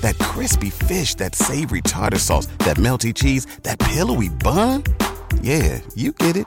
That crispy fish, that savory tartar sauce, that melty cheese, that pillowy bun. Yeah, you get it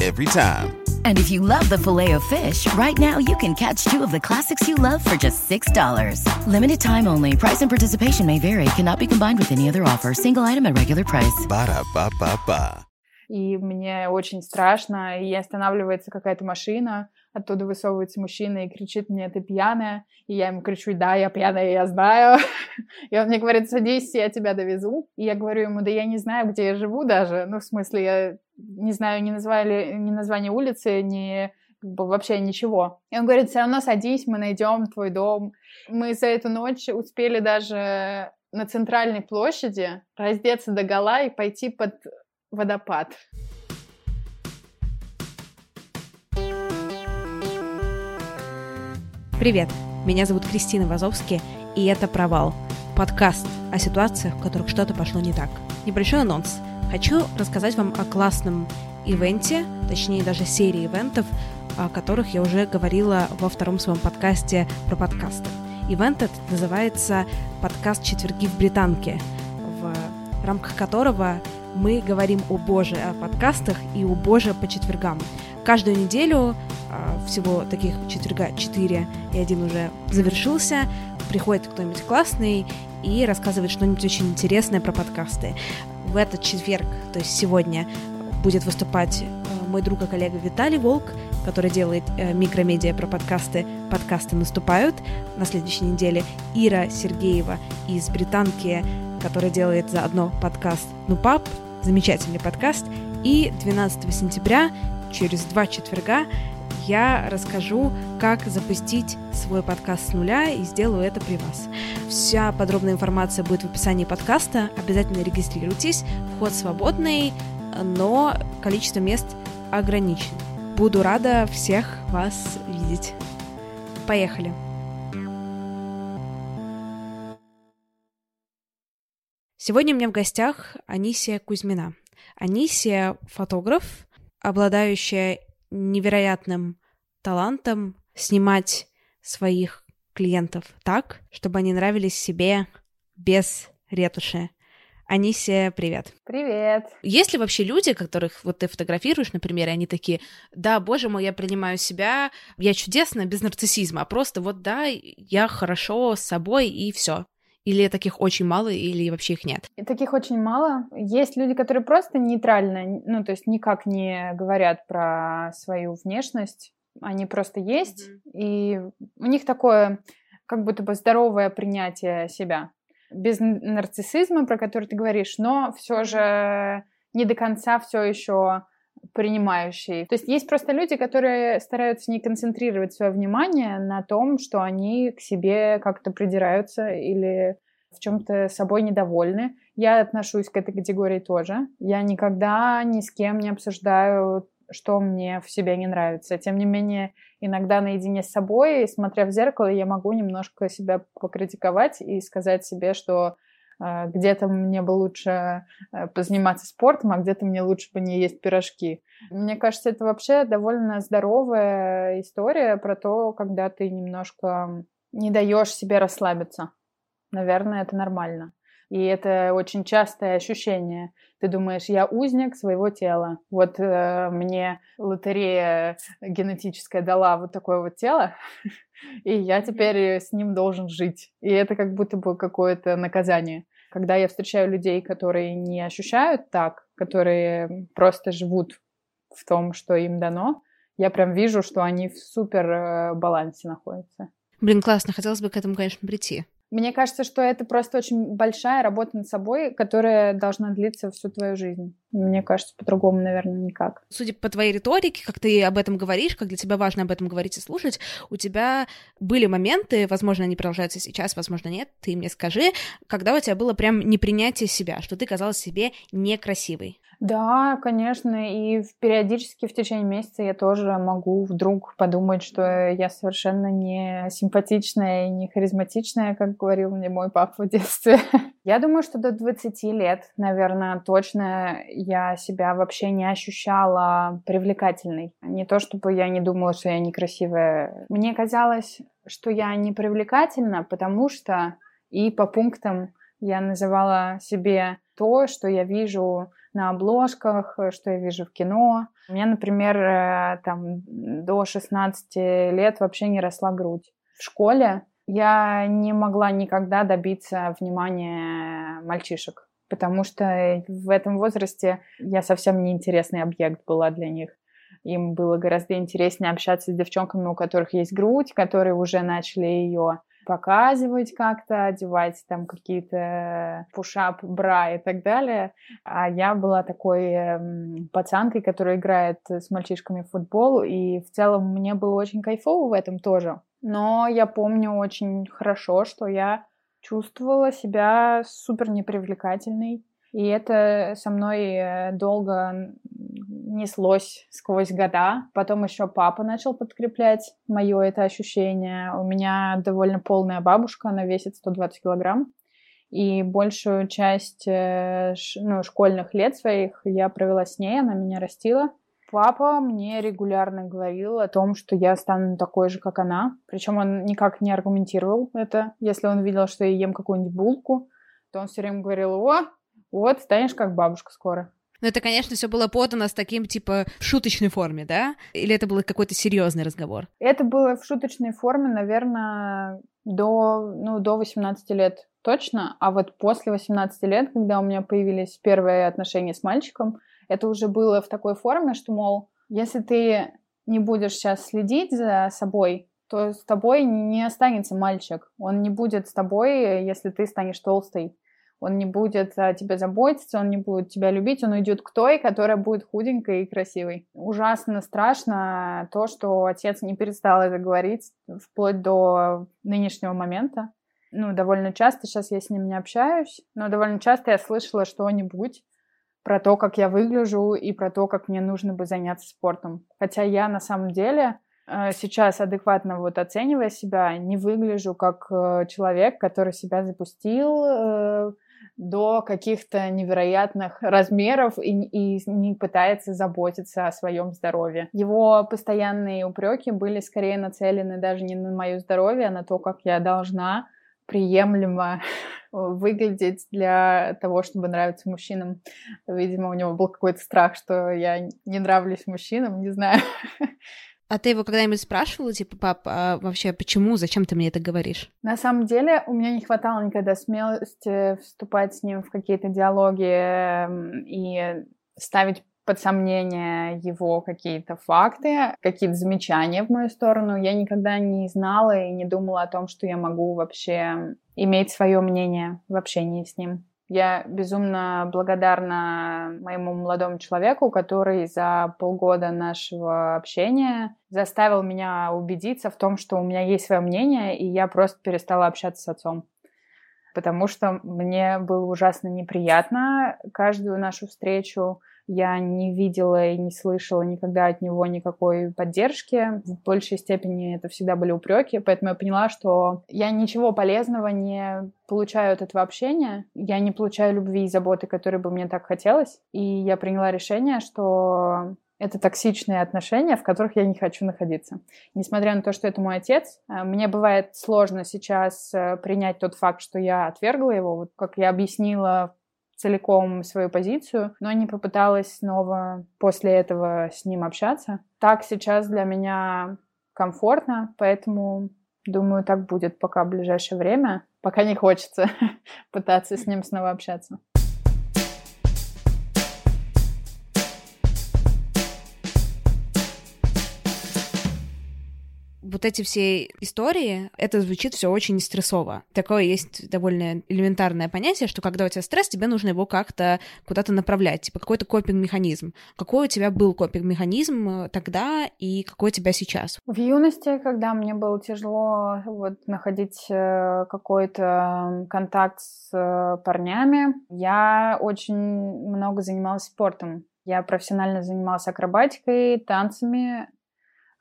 every time. And if you love the filet of fish, right now you can catch two of the classics you love for just $6. Limited time only. Price and participation may vary. Cannot be combined with any other offer. Single item at regular price. Ba da ba ba ba. И мне очень страшно, и останавливается какая-то машина, оттуда высовывается мужчина и кричит мне, ты пьяная? И я ему кричу, да, я пьяная, я знаю. И он мне говорит, садись, я тебя довезу. И я говорю ему, да я не знаю, где я живу даже. Ну, в смысле, я не знаю ни, назвали, ни название улицы, ни вообще ничего. И он говорит, все равно садись, мы найдем твой дом. Мы за эту ночь успели даже на центральной площади раздеться до гола и пойти под водопад. Привет, меня зовут Кристина Вазовски, и это «Провал» — подкаст о ситуациях, в которых что-то пошло не так. Небольшой анонс. Хочу рассказать вам о классном ивенте, точнее даже серии ивентов, о которых я уже говорила во втором своем подкасте про подкасты. Ивент этот называется «Подкаст четверги в Британке», в рамках которого мы говорим о Боже, о подкастах и о Боже по четвергам. Каждую неделю, а, всего таких четверга 4 и один уже завершился, приходит кто-нибудь классный и рассказывает что-нибудь очень интересное про подкасты. В этот четверг, то есть сегодня, будет выступать э, мой друг и коллега Виталий Волк, который делает э, микромедиа про подкасты «Подкасты наступают». На следующей неделе Ира Сергеева из Британки, которая делает заодно подкаст «Ну пап», замечательный подкаст. И 12 сентября, через два четверга, я расскажу, как запустить свой подкаст с нуля и сделаю это при вас. Вся подробная информация будет в описании подкаста. Обязательно регистрируйтесь. Вход свободный, но количество мест ограничено. Буду рада всех вас видеть. Поехали! Сегодня у меня в гостях Анисия Кузьмина. Анисия — фотограф, обладающая невероятным талантом снимать своих клиентов так, чтобы они нравились себе без ретуши. Анисия, привет. Привет. Есть ли вообще люди, которых вот ты фотографируешь, например, и они такие, да, боже мой, я принимаю себя, я чудесно, без нарциссизма, а просто вот да, я хорошо с собой и все. Или таких очень мало, или вообще их нет? И таких очень мало. Есть люди, которые просто нейтрально, ну, то есть никак не говорят про свою внешность. Они просто есть, mm-hmm. и у них такое как будто бы здоровое принятие себя. Без нарциссизма, про который ты говоришь, но все же не до конца все еще принимающий. То есть есть просто люди, которые стараются не концентрировать свое внимание на том, что они к себе как-то придираются или в чем-то собой недовольны. Я отношусь к этой категории тоже. Я никогда ни с кем не обсуждаю, что мне в себе не нравится. Тем не менее, иногда наедине с собой, смотря в зеркало, я могу немножко себя покритиковать и сказать себе, что где-то мне бы лучше э, позаниматься спортом, а где-то мне лучше бы не есть пирожки. Мне кажется, это вообще довольно здоровая история про то, когда ты немножко не даешь себе расслабиться. Наверное, это нормально. И это очень частое ощущение. Ты думаешь, я узник своего тела. Вот э, мне лотерея генетическая дала вот такое вот тело, и я теперь с ним должен жить. И это как будто бы какое-то наказание. Когда я встречаю людей, которые не ощущают так, которые просто живут в том, что им дано, я прям вижу, что они в супер э, балансе находятся. Блин, классно, хотелось бы к этому, конечно, прийти. Мне кажется, что это просто очень большая работа над собой, которая должна длиться всю твою жизнь. Мне кажется, по-другому, наверное, никак. Судя по твоей риторике, как ты об этом говоришь, как для тебя важно об этом говорить и слушать, у тебя были моменты, возможно, они продолжаются сейчас, возможно, нет, ты мне скажи, когда у тебя было прям непринятие себя, что ты казалась себе некрасивой. Да, конечно, и периодически в течение месяца я тоже могу вдруг подумать, что я совершенно не симпатичная и не харизматичная, как говорил мне мой папа в детстве. Я думаю, что до 20 лет, наверное, точно я себя вообще не ощущала привлекательной. Не то, чтобы я не думала, что я некрасивая. Мне казалось, что я не привлекательна, потому что и по пунктам я называла себе то, что я вижу на обложках, что я вижу в кино. У меня, например, э, там до 16 лет вообще не росла грудь. В школе я не могла никогда добиться внимания мальчишек, потому что в этом возрасте я совсем неинтересный объект была для них. Им было гораздо интереснее общаться с девчонками, у которых есть грудь, которые уже начали ее показывать как-то, одевать там какие-то пушап, бра и так далее. А я была такой эм, пацанкой, которая играет с мальчишками в футбол, и в целом мне было очень кайфово в этом тоже. Но я помню очень хорошо, что я чувствовала себя супер непривлекательной. И это со мной э, долго неслось сквозь года. Потом еще папа начал подкреплять мое это ощущение. У меня довольно полная бабушка, она весит 120 килограмм. И большую часть э, ну, школьных лет своих я провела с ней, она меня растила. Папа мне регулярно говорил о том, что я стану такой же, как она. Причем он никак не аргументировал это. Если он видел, что я ем какую-нибудь булку, то он все время говорил, о, вот, станешь как бабушка скоро. Но это, конечно, все было подано с таким, типа, в шуточной форме, да? Или это был какой-то серьезный разговор? Это было в шуточной форме, наверное, до, ну, до 18 лет точно. А вот после 18 лет, когда у меня появились первые отношения с мальчиком, это уже было в такой форме, что, мол, если ты не будешь сейчас следить за собой, то с тобой не останется мальчик. Он не будет с тобой, если ты станешь толстой. Он не будет о тебе заботиться, он не будет тебя любить, он уйдет к той, которая будет худенькой и красивой. Ужасно страшно то, что отец не перестал это говорить вплоть до нынешнего момента. Ну, довольно часто, сейчас я с ним не общаюсь, но довольно часто я слышала что-нибудь про то, как я выгляжу и про то, как мне нужно бы заняться спортом. Хотя я на самом деле э, сейчас адекватно вот оценивая себя, не выгляжу как э, человек, который себя запустил э, до каких-то невероятных размеров и, и не пытается заботиться о своем здоровье. Его постоянные упреки были скорее нацелены даже не на мое здоровье, а на то, как я должна приемлемо выглядеть для того, чтобы нравиться мужчинам. Видимо, у него был какой-то страх, что я не нравлюсь мужчинам, не знаю. А ты его когда-нибудь спрашивала, типа, пап, а вообще почему, зачем ты мне это говоришь? На самом деле у меня не хватало никогда смелости вступать с ним в какие-то диалоги эм, и ставить под сомнение его какие-то факты, какие-то замечания в мою сторону. Я никогда не знала и не думала о том, что я могу вообще иметь свое мнение в общении с ним. Я безумно благодарна моему молодому человеку, который за полгода нашего общения заставил меня убедиться в том, что у меня есть свое мнение, и я просто перестала общаться с отцом. Потому что мне было ужасно неприятно каждую нашу встречу я не видела и не слышала никогда от него никакой поддержки. В большей степени это всегда были упреки, поэтому я поняла, что я ничего полезного не получаю от этого общения. Я не получаю любви и заботы, которые бы мне так хотелось. И я приняла решение, что это токсичные отношения, в которых я не хочу находиться. Несмотря на то, что это мой отец, э, мне бывает сложно сейчас э, принять тот факт, что я отвергла его. Вот как я объяснила целиком свою позицию, но не попыталась снова после этого с ним общаться. Так сейчас для меня комфортно, поэтому думаю, так будет пока в ближайшее время, пока не хочется пытаться с ним снова общаться. Вот эти все истории, это звучит все очень стрессово. Такое есть довольно элементарное понятие, что когда у тебя стресс, тебе нужно его как-то куда-то направлять, типа какой-то копинг-механизм. Какой у тебя был копинг-механизм э, тогда и какой у тебя сейчас? В юности, когда мне было тяжело вот, находить э, какой-то контакт с э, парнями, я очень много занималась спортом. Я профессионально занималась акробатикой, танцами,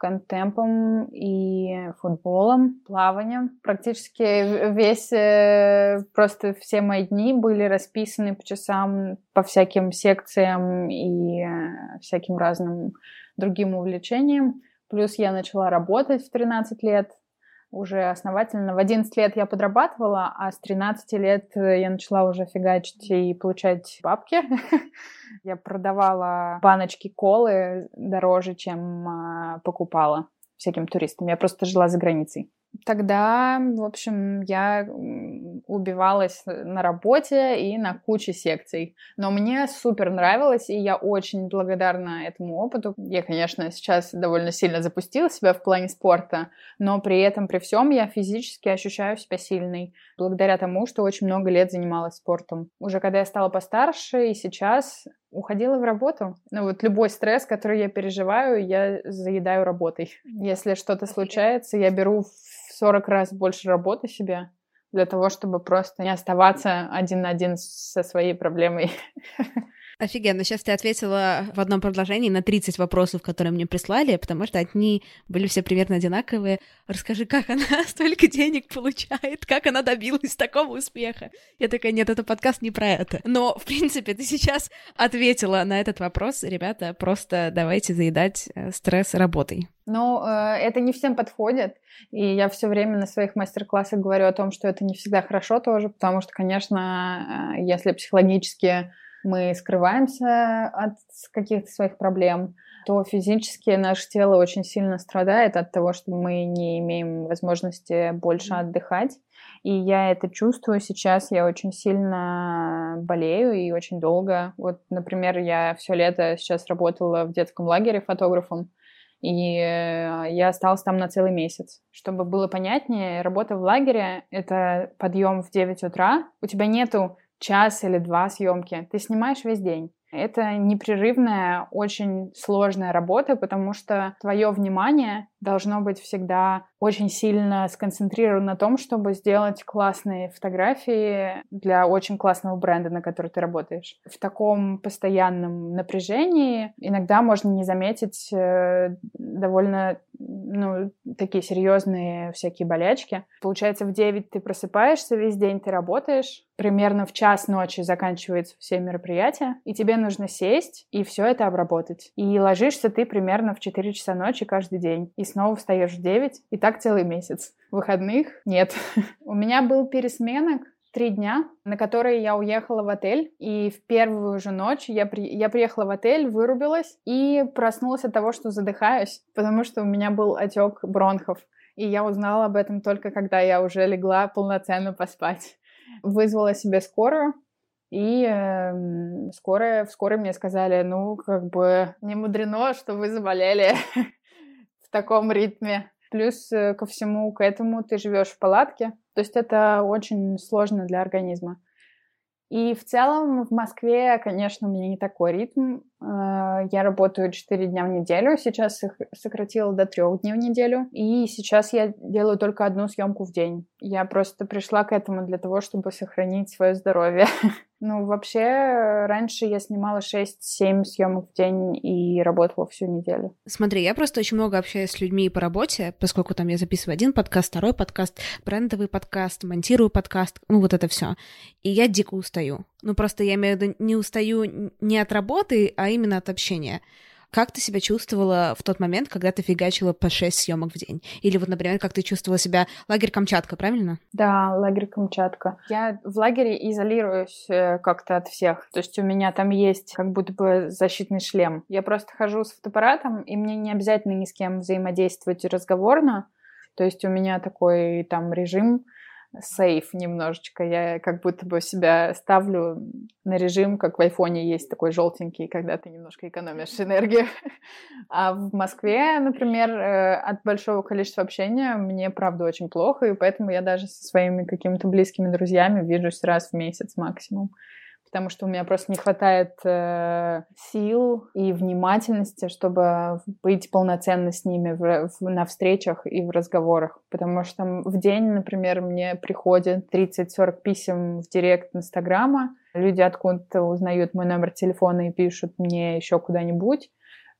контемпом и футболом, плаванием. Практически весь, э, просто все мои дни были расписаны по часам, по всяким секциям и э, всяким разным другим увлечениям. Плюс я начала работать в 13 лет, уже основательно. В 11 лет я подрабатывала, а с 13 лет э, я начала уже фигачить и получать бабки. Я продавала баночки колы дороже, чем а, покупала всяким туристам. Я просто жила за границей. Тогда, в общем, я убивалась на работе и на куче секций. Но мне супер нравилось, и я очень благодарна этому опыту. Я, конечно, сейчас довольно сильно запустила себя в плане спорта, но при этом, при всем, я физически ощущаю себя сильной, благодаря тому, что очень много лет занималась спортом. Уже когда я стала постарше, и сейчас уходила в работу. Ну вот любой стресс, который я переживаю, я заедаю работой. Если что-то случается, я беру в 40 раз больше работы себе для того, чтобы просто не оставаться один на один со своей проблемой. Офигенно, сейчас ты ответила в одном предложении на 30 вопросов, которые мне прислали, потому что одни были все примерно одинаковые. Расскажи, как она столько денег получает, как она добилась такого успеха. Я такая, нет, это подкаст не про это. Но, в принципе, ты сейчас ответила на этот вопрос. Ребята, просто давайте заедать э, стресс работой. Но э, это не всем подходит. И я все время на своих мастер-классах говорю о том, что это не всегда хорошо тоже, потому что, конечно, э, если психологически мы скрываемся от каких-то своих проблем, то физически наше тело очень сильно страдает от того, что мы не имеем возможности больше отдыхать. И я это чувствую сейчас, я очень сильно болею и очень долго. Вот, например, я все лето сейчас работала в детском лагере фотографом, и э, я осталась там на целый месяц. Чтобы было понятнее, работа в лагере — это подъем в 9 утра, у тебя нету час или два съемки. Ты снимаешь весь день. Это непрерывная, очень сложная работа, потому что твое внимание должно быть всегда очень сильно сконцентрировано на том, чтобы сделать классные фотографии для очень классного бренда, на который ты работаешь. В таком постоянном напряжении иногда можно не заметить э, довольно ну, такие серьезные всякие болячки. Получается, в 9 ты просыпаешься, весь день ты работаешь, примерно в час ночи заканчиваются все мероприятия, и тебе нужно сесть и все это обработать. И ложишься ты примерно в 4 часа ночи каждый день, и снова встаешь в 9, и так целый месяц. Выходных нет. У меня был пересменок три дня, на которые я уехала в отель. И в первую же ночь я, при... я приехала в отель, вырубилась и проснулась от того, что задыхаюсь, потому что у меня был отек бронхов. И я узнала об этом только когда я уже легла полноценно поспать. Вызвала себе скорую, и э, скорая, скорой мне сказали, ну, как бы не мудрено, что вы заболели в таком ритме. Плюс э, ко всему к этому ты живешь в палатке, то есть это очень сложно для организма. И в целом в Москве, конечно, у меня не такой ритм. Э, я работаю 4 дня в неделю, сейчас их сократила до 3 дней в неделю. И сейчас я делаю только одну съемку в день. Я просто пришла к этому для того, чтобы сохранить свое здоровье. Ну, вообще, раньше я снимала 6-7 съемок в день и работала всю неделю. Смотри, я просто очень много общаюсь с людьми по работе, поскольку там я записываю один подкаст, второй подкаст, брендовый подкаст, монтирую подкаст, ну, вот это все. И я дико устаю. Ну, просто я имею в виду, не устаю не от работы, а именно от общения. Как ты себя чувствовала в тот момент, когда ты фигачила по 6 съемок в день? Или вот, например, как ты чувствовала себя... Лагерь Камчатка, правильно? Да, лагерь Камчатка. Я в лагере изолируюсь э, как-то от всех. То есть у меня там есть как будто бы защитный шлем. Я просто хожу с фотоаппаратом, и мне не обязательно ни с кем взаимодействовать разговорно. То есть у меня такой там режим сейф немножечко. Я как будто бы себя ставлю на режим, как в айфоне есть такой желтенький, когда ты немножко экономишь энергию. А в Москве, например, э, от большого количества общения мне, правда, очень плохо, и поэтому я даже со своими какими-то близкими друзьями вижусь раз в месяц максимум потому что у меня просто не хватает э, сил и внимательности, чтобы быть полноценно с ними в, в, на встречах и в разговорах. Потому что в день, например, мне приходит 30-40 писем в директ Инстаграма, люди откуда-то узнают мой номер телефона и пишут мне еще куда-нибудь.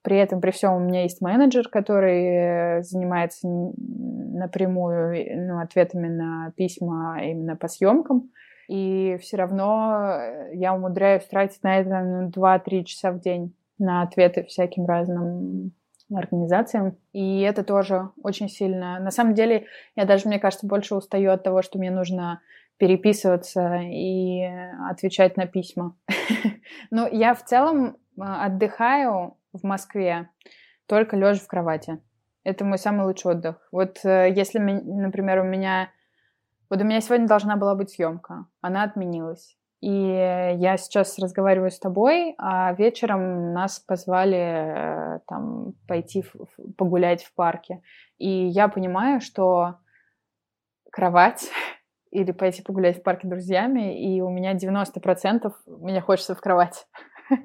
При этом, при всем, у меня есть менеджер, который занимается напрямую ну, ответами на письма именно по съемкам и все равно э, я умудряюсь тратить на это ну, 2-3 часа в день на ответы всяким разным организациям. И это тоже очень сильно. На самом деле, я даже, мне кажется, больше устаю от того, что мне нужно переписываться и отвечать на письма. Но я в целом э, отдыхаю в Москве только лежа в кровати. Это мой самый лучший отдых. Вот э, если, например, у меня вот у меня сегодня должна была быть съемка, она отменилась. И я сейчас разговариваю с тобой, а вечером нас позвали э, там пойти погулять в парке. И я понимаю, что кровать или пойти погулять в парке с друзьями, и у меня 90% меня хочется в кровать.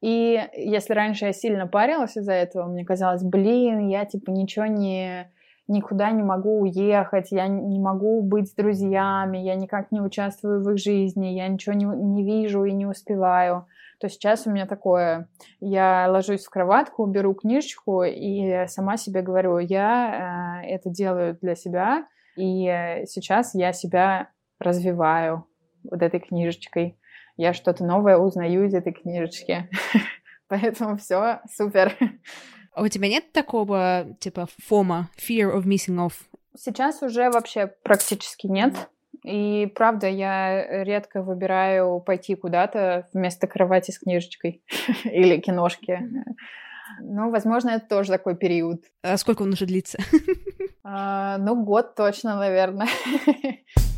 И если раньше я сильно парилась из-за этого, мне казалось, блин, я типа ничего не никуда не могу уехать, я не могу быть с друзьями, я никак не участвую в их жизни, я ничего не, не вижу и не успеваю. То сейчас у меня такое, я ложусь в кроватку, беру книжечку и сама себе говорю, я э, это делаю для себя, и сейчас я себя развиваю вот этой книжечкой. Я что-то новое узнаю из этой книжечки. Поэтому все супер. А у тебя нет такого, типа, фома, fear of missing off? Сейчас уже вообще практически нет. И правда, я редко выбираю пойти куда-то вместо кровати с книжечкой или киношки. Ну, возможно, это тоже такой период. А сколько он уже длится? А, ну, год точно, наверное.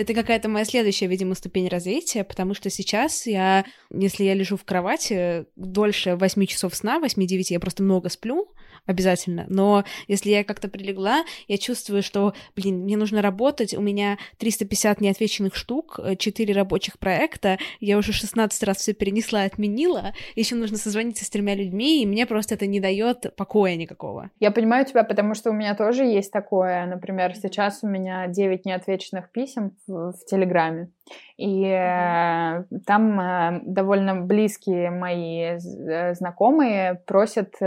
это какая-то моя следующая, видимо, ступень развития, потому что сейчас я, если я лежу в кровати дольше 8 часов сна, 8-9, я просто много сплю, обязательно. Но если я как-то прилегла, я чувствую, что, блин, мне нужно работать, у меня 350 неотвеченных штук, 4 рабочих проекта, я уже 16 раз все перенесла, отменила, еще нужно созвониться с тремя людьми, и мне просто это не дает покоя никакого. Я понимаю тебя, потому что у меня тоже есть такое. Например, сейчас у меня 9 неотвеченных писем в, в Телеграме. И э, там э, довольно близкие мои э, знакомые просят э,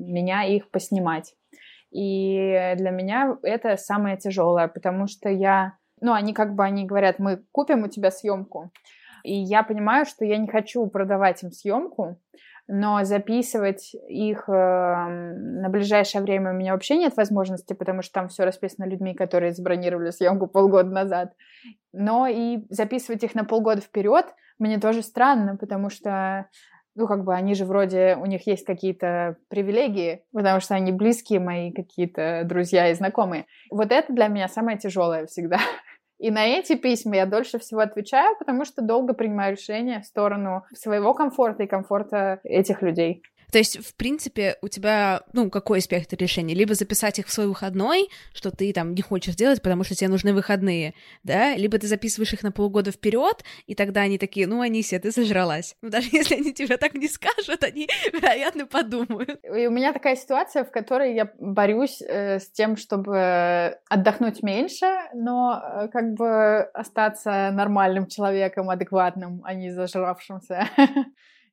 меня их поснимать. И для меня это самое тяжелое, потому что я, ну, они как бы, они говорят, мы купим у тебя съемку. И я понимаю, что я не хочу продавать им съемку, но записывать их э, на ближайшее время у меня вообще нет возможности, потому что там все расписано людьми, которые забронировали съемку полгода назад. Но и записывать их на полгода вперед мне тоже странно, потому что ну, как бы они же вроде, у них есть какие-то привилегии, потому что они близкие мои какие-то друзья и знакомые. Вот это для меня самое тяжелое всегда. И на эти письма я дольше всего отвечаю, потому что долго принимаю решения в сторону своего комфорта и комфорта этих людей. То есть, в принципе, у тебя, ну, какой спектр решений? Либо записать их в свой выходной, что ты там не хочешь делать, потому что тебе нужны выходные, да? Либо ты записываешь их на полгода вперед, и тогда они такие, ну, Анисия, ты сожралась. Ну, даже если они тебе так не скажут, они, вероятно, подумают. И у меня такая ситуация, в которой я борюсь э, с тем, чтобы отдохнуть меньше, но э, как бы остаться нормальным человеком, адекватным, а не зажравшимся.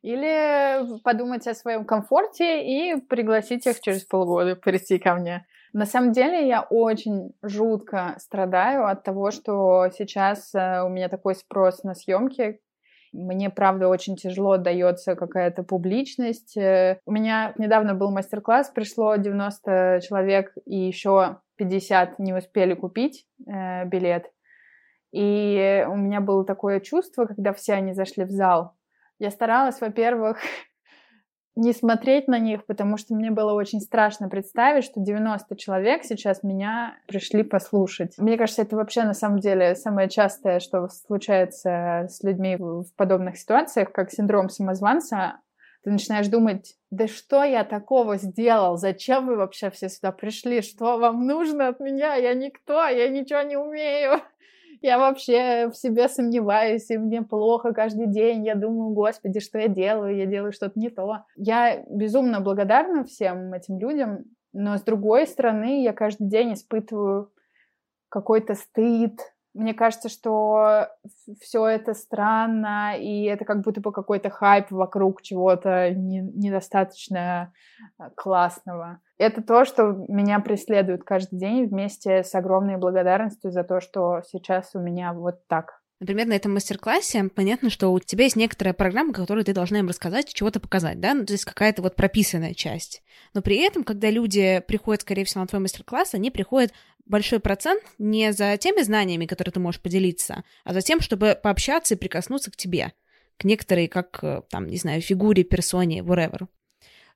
Или подумать о своем комфорте и пригласить их через полгода прийти ко мне. На самом деле я очень жутко страдаю от того, что сейчас э, у меня такой спрос на съемки. Мне, правда, очень тяжело дается какая-то публичность. Э, у меня недавно был мастер-класс, пришло 90 человек, и еще 50 не успели купить э, билет. И у меня было такое чувство, когда все они зашли в зал, я старалась, во-первых, не смотреть на них, потому что мне было очень страшно представить, что 90 человек сейчас меня пришли послушать. Мне кажется, это вообще на самом деле самое частое, что случается с людьми в подобных ситуациях, как синдром самозванца. Ты начинаешь думать, да что я такого сделал? Зачем вы вообще все сюда пришли? Что вам нужно от меня? Я никто, я ничего не умею я вообще в себе сомневаюсь, и мне плохо каждый день. Я думаю, господи, что я делаю? Я делаю что-то не то. Я безумно благодарна всем этим людям, но с другой стороны, я каждый день испытываю какой-то стыд, мне кажется, что все это странно, и это как будто бы какой-то хайп вокруг чего-то не, недостаточно а, классного. Это то, что меня преследует каждый день вместе с огромной благодарностью за то, что сейчас у меня вот так. Например, на этом мастер-классе понятно, что у тебя есть некоторая программа, которую ты должна им рассказать, чего-то показать, да, ну, то есть какая-то вот прописанная часть. Но при этом, когда люди приходят, скорее всего, на твой мастер-класс, они приходят большой процент не за теми знаниями, которые ты можешь поделиться, а за тем, чтобы пообщаться и прикоснуться к тебе, к некоторой, как, э, там, не знаю, фигуре, персоне, whatever.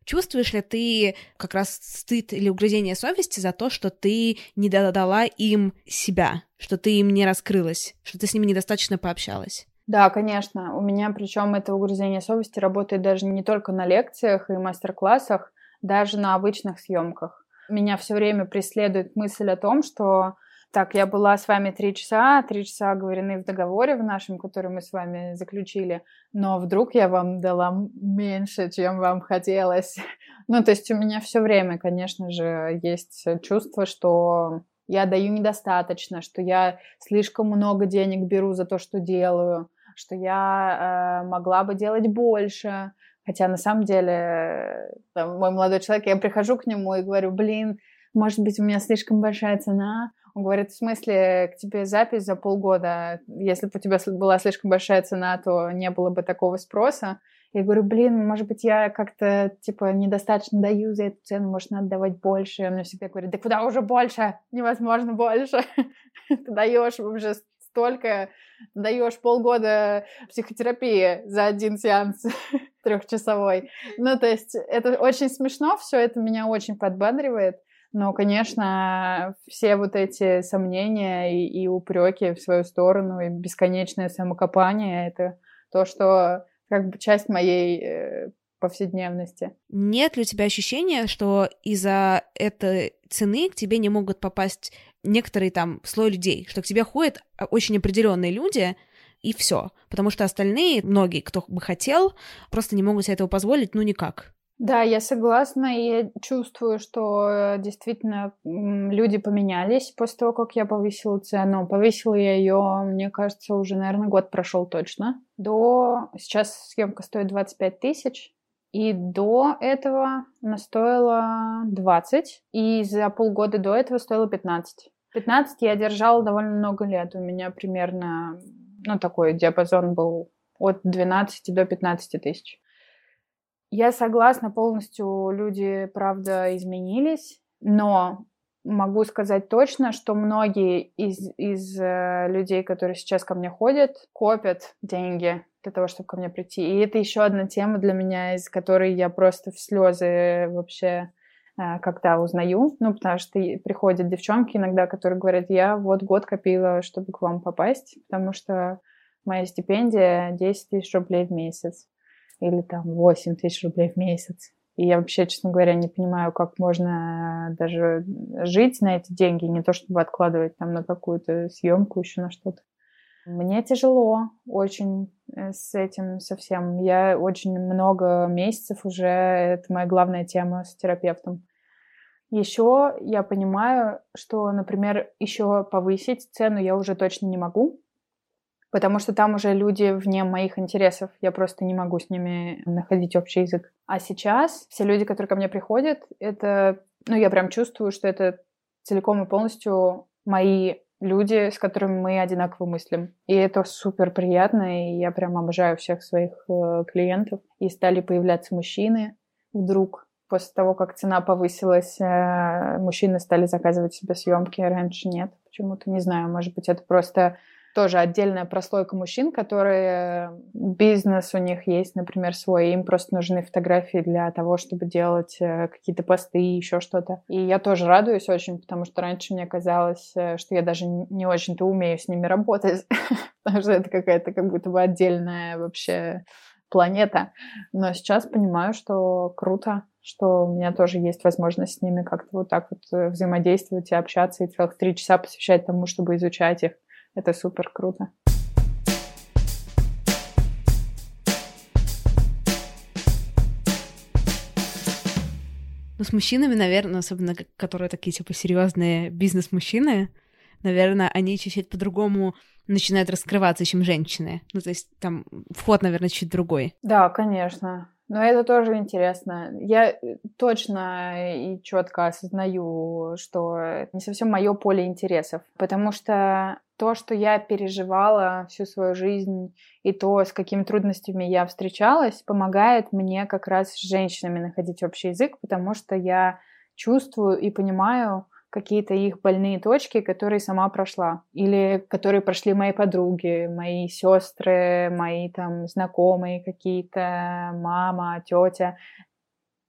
Чувствуешь ли ты как раз стыд или угрызение совести за то, что ты не додала им себя, что ты им не раскрылась, что ты с ними недостаточно пообщалась? Да, конечно. У меня причем это угрызение совести работает даже не только на лекциях и мастер-классах, даже на обычных съемках. Меня все время преследует мысль о том, что так, я была с вами три часа, три часа оговорены в договоре в нашем, который мы с вами заключили, но вдруг я вам дала меньше, чем вам хотелось. Ну, то есть у меня все время, конечно же, есть чувство, что я даю недостаточно, что я слишком много денег беру за то, что делаю, что я э, могла бы делать больше, Хотя на самом деле там, мой молодой человек, я прихожу к нему и говорю, блин, может быть, у меня слишком большая цена. Он говорит, в смысле, к тебе запись за полгода. Если бы у тебя была слишком большая цена, то не было бы такого спроса. Я говорю, блин, может быть, я как-то, типа, недостаточно даю за эту цену, может, надо давать больше. И он мне всегда говорит, да куда уже больше? Невозможно больше. Ты даешь уже столько, даешь полгода психотерапии за один сеанс трехчасовой. Ну, то есть это очень смешно, все это меня очень подбадривает. Но, конечно, все вот эти сомнения и, и упреки в свою сторону, и бесконечное самокопание — это то, что как бы часть моей э, повседневности. Нет ли у тебя ощущения, что из-за этой цены к тебе не могут попасть некоторые там слой людей, что к тебе ходят а, очень определенные люди, и все. Потому что остальные, многие, кто бы хотел, просто не могут себе этого позволить, ну никак. Да, я согласна, и чувствую, что э, действительно люди поменялись после того, как я повысила цену. Повысила я ее, мне кажется, уже, наверное, год прошел точно. До... Сейчас съемка стоит 25 тысяч, и до этого она стоила 20, и за полгода до этого стоила 15. 15 я держала довольно много лет. У меня примерно, ну, такой диапазон был от 12 до 15 тысяч. Я согласна полностью, люди, правда, изменились, но могу сказать точно, что многие из, из э, людей, которые сейчас ко мне ходят, копят деньги для того, чтобы ко мне прийти. И это еще одна тема для меня, из которой я просто в слезы вообще Э, когда узнаю, ну, потому что приходят девчонки иногда, которые говорят, я вот год копила, чтобы к вам попасть, потому что моя стипендия 10 тысяч рублей в месяц или там 8 тысяч рублей в месяц. И я вообще, честно говоря, не понимаю, как можно даже жить на эти деньги, не то чтобы откладывать там на какую-то съемку, еще на что-то. Мне тяжело очень э, с этим совсем. Я очень много месяцев уже, это моя главная тема с терапевтом. Еще я понимаю, что, например, еще повысить цену я уже точно не могу, потому что там уже люди вне моих интересов, я просто не могу с ними находить общий язык. А сейчас все люди, которые ко мне приходят, это, ну, я прям чувствую, что это целиком и полностью мои люди, с которыми мы одинаково мыслим. И это супер приятно, и я прям обожаю всех своих э, клиентов. И стали появляться мужчины вдруг. После того, как цена повысилась, э, мужчины стали заказывать себе съемки, раньше нет. Почему-то не знаю, может быть, это просто тоже отдельная прослойка мужчин, которые бизнес у них есть, например, свой, им просто нужны фотографии для того, чтобы делать э, какие-то посты, еще что-то. И я тоже радуюсь очень, потому что раньше мне казалось, э, что я даже не очень-то умею с ними работать, потому что это какая-то как будто бы отдельная вообще планета. Но сейчас понимаю, что круто, что у меня тоже есть возможность с ними как-то вот так вот э, взаимодействовать и общаться, и целых три часа посвящать тому, чтобы изучать их. Это супер круто. Ну, с мужчинами, наверное, особенно которые такие, типа, серьезные бизнес-мужчины, наверное, они чуть-чуть по-другому начинают раскрываться, чем женщины. Ну, то есть там вход, наверное, чуть другой. Да, конечно. Но это тоже интересно. Я э, точно и четко осознаю, что не совсем мое поле интересов, потому что то, что я переживала всю свою жизнь, и то, с какими трудностями я встречалась, помогает мне как раз с женщинами находить общий язык, потому что я чувствую и понимаю, какие-то их больные точки, которые сама прошла, или которые прошли мои подруги, мои сестры, мои там знакомые какие-то, мама, тетя.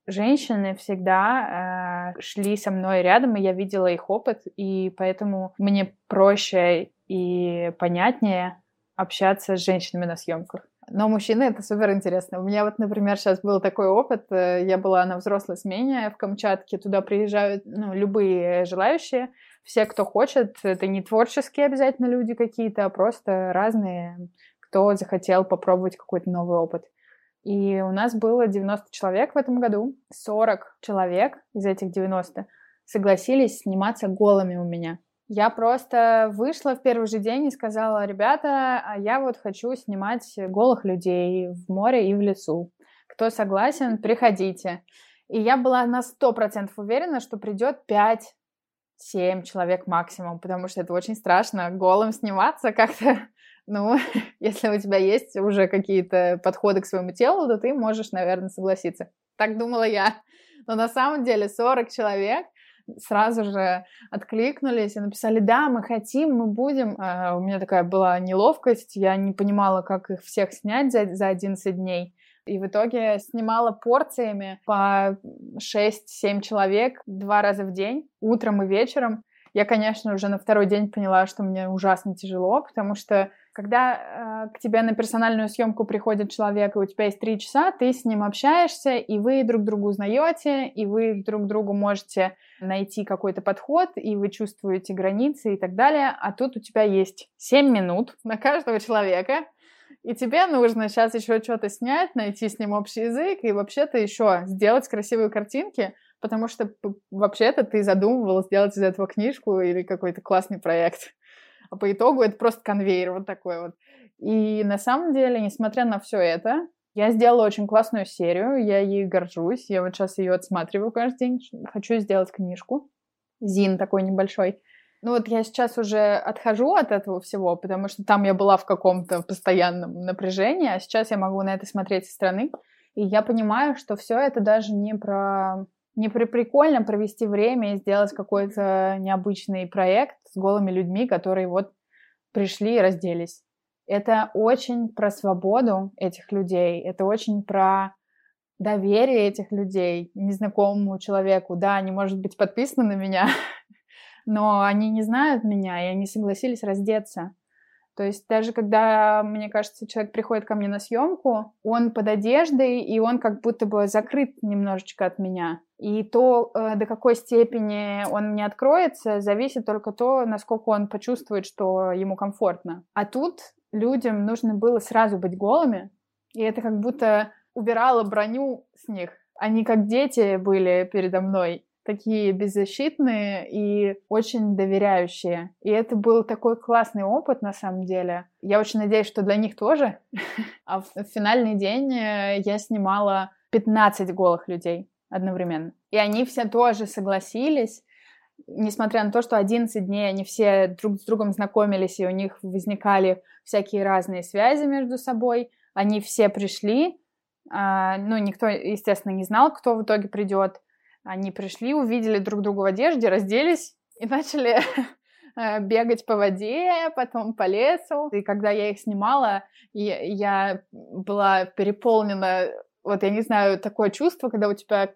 Женщины всегда э, шли со мной рядом, и я видела их опыт, и поэтому мне проще и понятнее общаться с женщинами на съемках. Но мужчины это супер интересно. У меня вот, например, сейчас был такой опыт. Э, я была на взрослой смене в Камчатке. Туда приезжают ну, любые желающие. Все, кто хочет. Это не творческие обязательно люди какие-то, а просто разные, кто захотел попробовать какой-то новый опыт. И у нас было 90 человек в этом году. 40 человек из этих 90 согласились сниматься голыми у меня. Я просто вышла в первый же день и сказала, ребята, а я вот хочу снимать голых людей в море и в лесу. Кто согласен, приходите. И я была на сто процентов уверена, что придет 5-7 человек максимум, потому что это очень страшно голым сниматься как-то. Ну, если у тебя есть уже какие-то подходы к своему телу, то ты можешь, наверное, согласиться. Так думала я. Но на самом деле 40 человек сразу же откликнулись и написали, да, мы хотим, мы будем. А у меня такая была неловкость, я не понимала, как их всех снять за, за 11 дней. И в итоге снимала порциями по 6-7 человек два раза в день, утром и вечером. Я, конечно, уже на второй день поняла, что мне ужасно тяжело, потому что когда э, к тебе на персональную съемку приходит человек, и у тебя есть три часа, ты с ним общаешься, и вы друг друга узнаете, и вы друг другу можете найти какой-то подход, и вы чувствуете границы и так далее. А тут у тебя есть семь минут на каждого человека, и тебе нужно сейчас еще что-то снять, найти с ним общий язык, и вообще-то еще сделать красивые картинки, потому что вообще-то ты задумывал сделать из этого книжку или какой-то классный проект. А по итогу это просто конвейер вот такой вот. И на самом деле, несмотря на все это, я сделала очень классную серию, я ей горжусь, я вот сейчас ее отсматриваю каждый день, хочу сделать книжку, зин такой небольшой. Ну вот я сейчас уже отхожу от этого всего, потому что там я была в каком-то постоянном напряжении, а сейчас я могу на это смотреть со стороны, и я понимаю, что все это даже не про не при прикольно провести время и сделать какой-то необычный проект с голыми людьми, которые вот пришли и разделись. Это очень про свободу этих людей, это очень про доверие этих людей незнакомому человеку. Да, они, может быть, подписаны на меня, но они не знают меня, и они согласились раздеться. То есть даже когда, мне кажется, человек приходит ко мне на съемку, он под одеждой, и он как будто бы закрыт немножечко от меня. И то, э, до какой степени он не откроется, зависит только то, насколько он почувствует, что ему комфортно. А тут людям нужно было сразу быть голыми, и это как будто убирало броню с них. Они как дети были передо мной такие беззащитные и очень доверяющие. И это был такой классный опыт на самом деле. Я очень надеюсь, что для них тоже. А в финальный день э, я снимала 15 голых людей одновременно. И они все тоже согласились, несмотря на то, что 11 дней они все друг с другом знакомились, и у них возникали всякие разные связи между собой, они все пришли, а, ну, никто, естественно, не знал, кто в итоге придет, они пришли, увидели друг друга в одежде, разделись и начали э, бегать по воде, потом по лесу. И когда я их снимала, я была переполнена, вот я не знаю, такое чувство, когда у тебя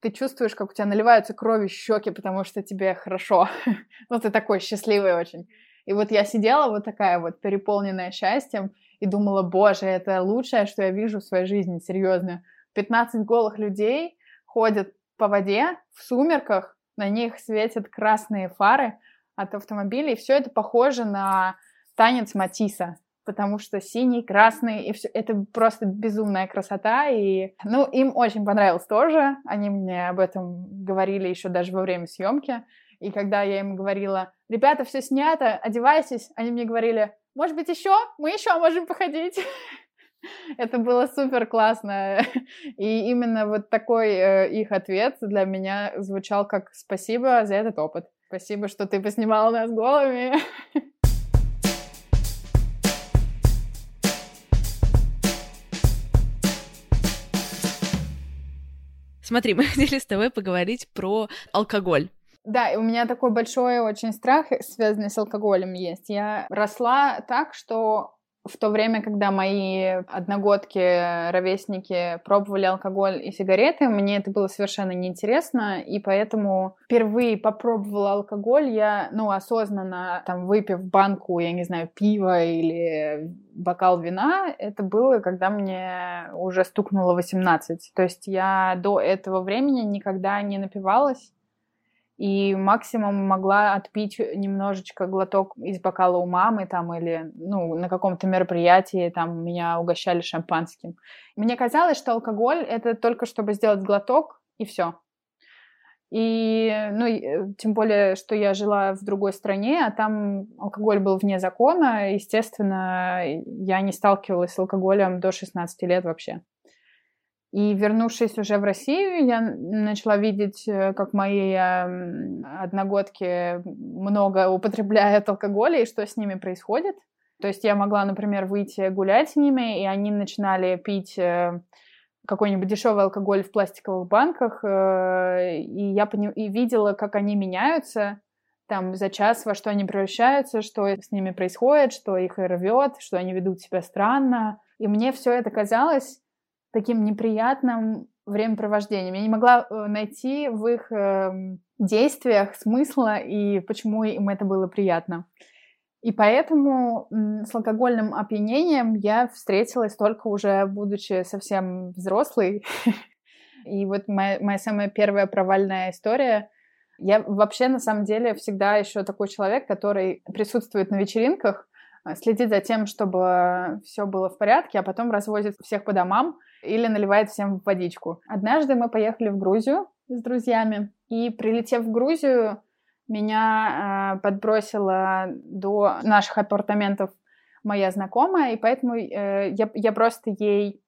ты чувствуешь, как у тебя наливаются кровью щеки, потому что тебе хорошо. ну, ты такой счастливый очень. И вот я сидела вот такая вот переполненная счастьем и думала, боже, это лучшее, что я вижу в своей жизни, серьезно. 15 голых людей ходят по воде в сумерках, на них светят красные фары от автомобилей, и все это похоже на танец Матисса, потому что синий, красный, и все это просто безумная красота, и, ну, им очень понравилось тоже, они мне об этом говорили еще даже во время съемки, и когда я им говорила, ребята, все снято, одевайтесь, они мне говорили, может быть, еще? Мы еще можем походить. Это было супер классно. И именно вот такой э, их ответ для меня звучал как «спасибо за этот опыт». Спасибо, что ты поснимала нас голыми. Смотри, мы хотели с тобой поговорить про алкоголь. Да, у меня такой большой очень страх, связанный с алкоголем, есть. Я росла так, что в то время, когда мои одногодки, ровесники пробовали алкоголь и сигареты, мне это было совершенно неинтересно, и поэтому впервые попробовала алкоголь я, ну, осознанно, там, выпив банку, я не знаю, пива или бокал вина, это было, когда мне уже стукнуло 18. То есть я до этого времени никогда не напивалась, и максимум могла отпить немножечко глоток из бокала у мамы там или ну, на каком-то мероприятии там меня угощали шампанским. Мне казалось, что алкоголь это только чтобы сделать глоток и все. И, ну, э, тем более, что я жила в другой стране, а там алкоголь был вне закона, естественно, я не сталкивалась с алкоголем до 16 лет вообще. И вернувшись уже в Россию, я начала видеть, э, как мои эм, одногодки много употребляют алкоголя и что с ними происходит. То есть я могла, например, выйти гулять с ними, и они начинали пить э, какой-нибудь дешевый алкоголь в пластиковых банках, э, и я пони- и видела, как они меняются там за час, во что они превращаются, что с ними происходит, что их рвет, что они ведут себя странно. И мне все это казалось таким неприятным времяпровождением. Я не могла э, найти в их эм, действиях смысла и почему им это было приятно. И поэтому с алкогольным опьянением я встретилась только уже будучи совсем взрослой. И вот моя, моя самая первая провальная история. Я вообще на самом деле всегда еще такой человек, который присутствует на вечеринках, э, следит за тем, чтобы все было в порядке, а потом развозит всех по домам или наливает всем водичку. Однажды мы поехали в Грузию с друзьями, и прилетев в Грузию, меня э, подбросила до наших апартаментов моя знакомая, и поэтому э, я, я просто ей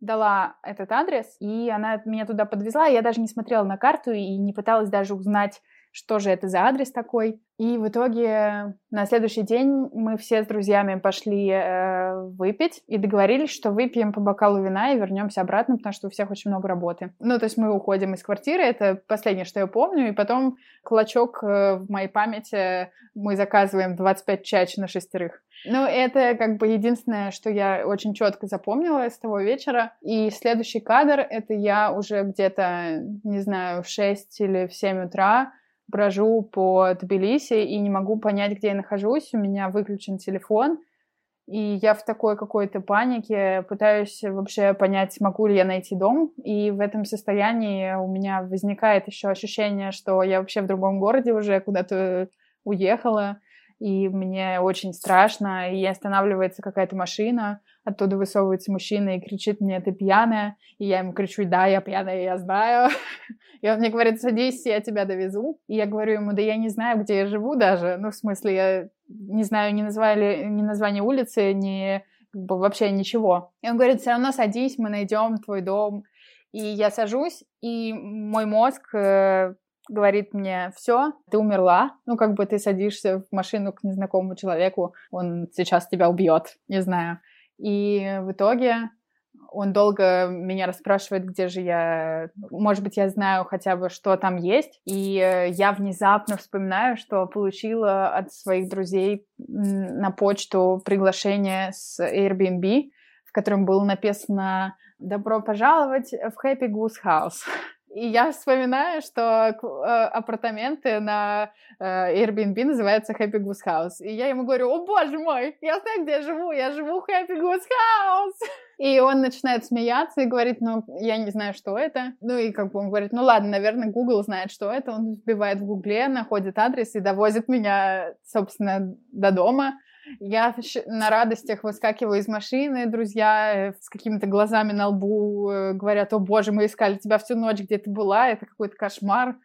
дала этот адрес, и она меня туда подвезла. Я даже не смотрела на карту и не пыталась даже узнать, что же это за адрес такой. И в итоге на следующий день мы все с друзьями пошли э, выпить и договорились, что выпьем по бокалу вина и вернемся обратно, потому что у всех очень много работы. Ну, то есть мы уходим из квартиры, это последнее, что я помню, и потом клочок э, в моей памяти мы заказываем 25 чач на шестерых. Ну, это как бы единственное, что я очень четко запомнила с того вечера. И следующий кадр — это я уже где-то, не знаю, в 6 или в 7 утра брожу по Тбилиси и не могу понять, где я нахожусь. У меня выключен телефон, и я в такой какой-то панике пытаюсь вообще понять, могу ли я найти дом. И в этом состоянии у меня возникает еще ощущение, что я вообще в другом городе уже куда-то уехала, и мне очень страшно, и останавливается какая-то машина, оттуда высовывается мужчина и кричит мне, ты пьяная, и я ему кричу, да, я пьяная, я знаю, и он мне говорит, садись, я тебя довезу, и я говорю ему, да я не знаю, где я живу даже, ну, в смысле, я не знаю ни, назвали, ни название улицы, ни как бы, вообще ничего. И он говорит, все равно садись, мы найдем твой дом, и я сажусь, и мой мозг э, говорит мне, все, ты умерла, ну, как бы ты садишься в машину к незнакомому человеку, он сейчас тебя убьет, не знаю. И в итоге Он долго меня расспрашивает, где же я... Может быть, я знаю хотя бы, что там есть. И э, я внезапно вспоминаю, что получила от своих друзей на почту приглашение с Airbnb, в котором было написано «Добро пожаловать в Happy Goose House». И я вспоминаю, что э, апартаменты на э, Airbnb называются Happy Goose House. И я ему говорю, о боже мой, я знаю, где я живу, я живу в Happy Goose House. И он начинает смеяться и говорит, ну, я не знаю, что это. Ну, и как бы он говорит, ну, ладно, наверное, Google знает, что это. Он вбивает в Гугле, находит адрес и довозит меня, собственно, до дома. Я на радостях выскакиваю из машины, друзья э, с какими-то глазами на лбу э, говорят, о боже, мы искали тебя всю ночь, где ты была, это какой-то кошмар.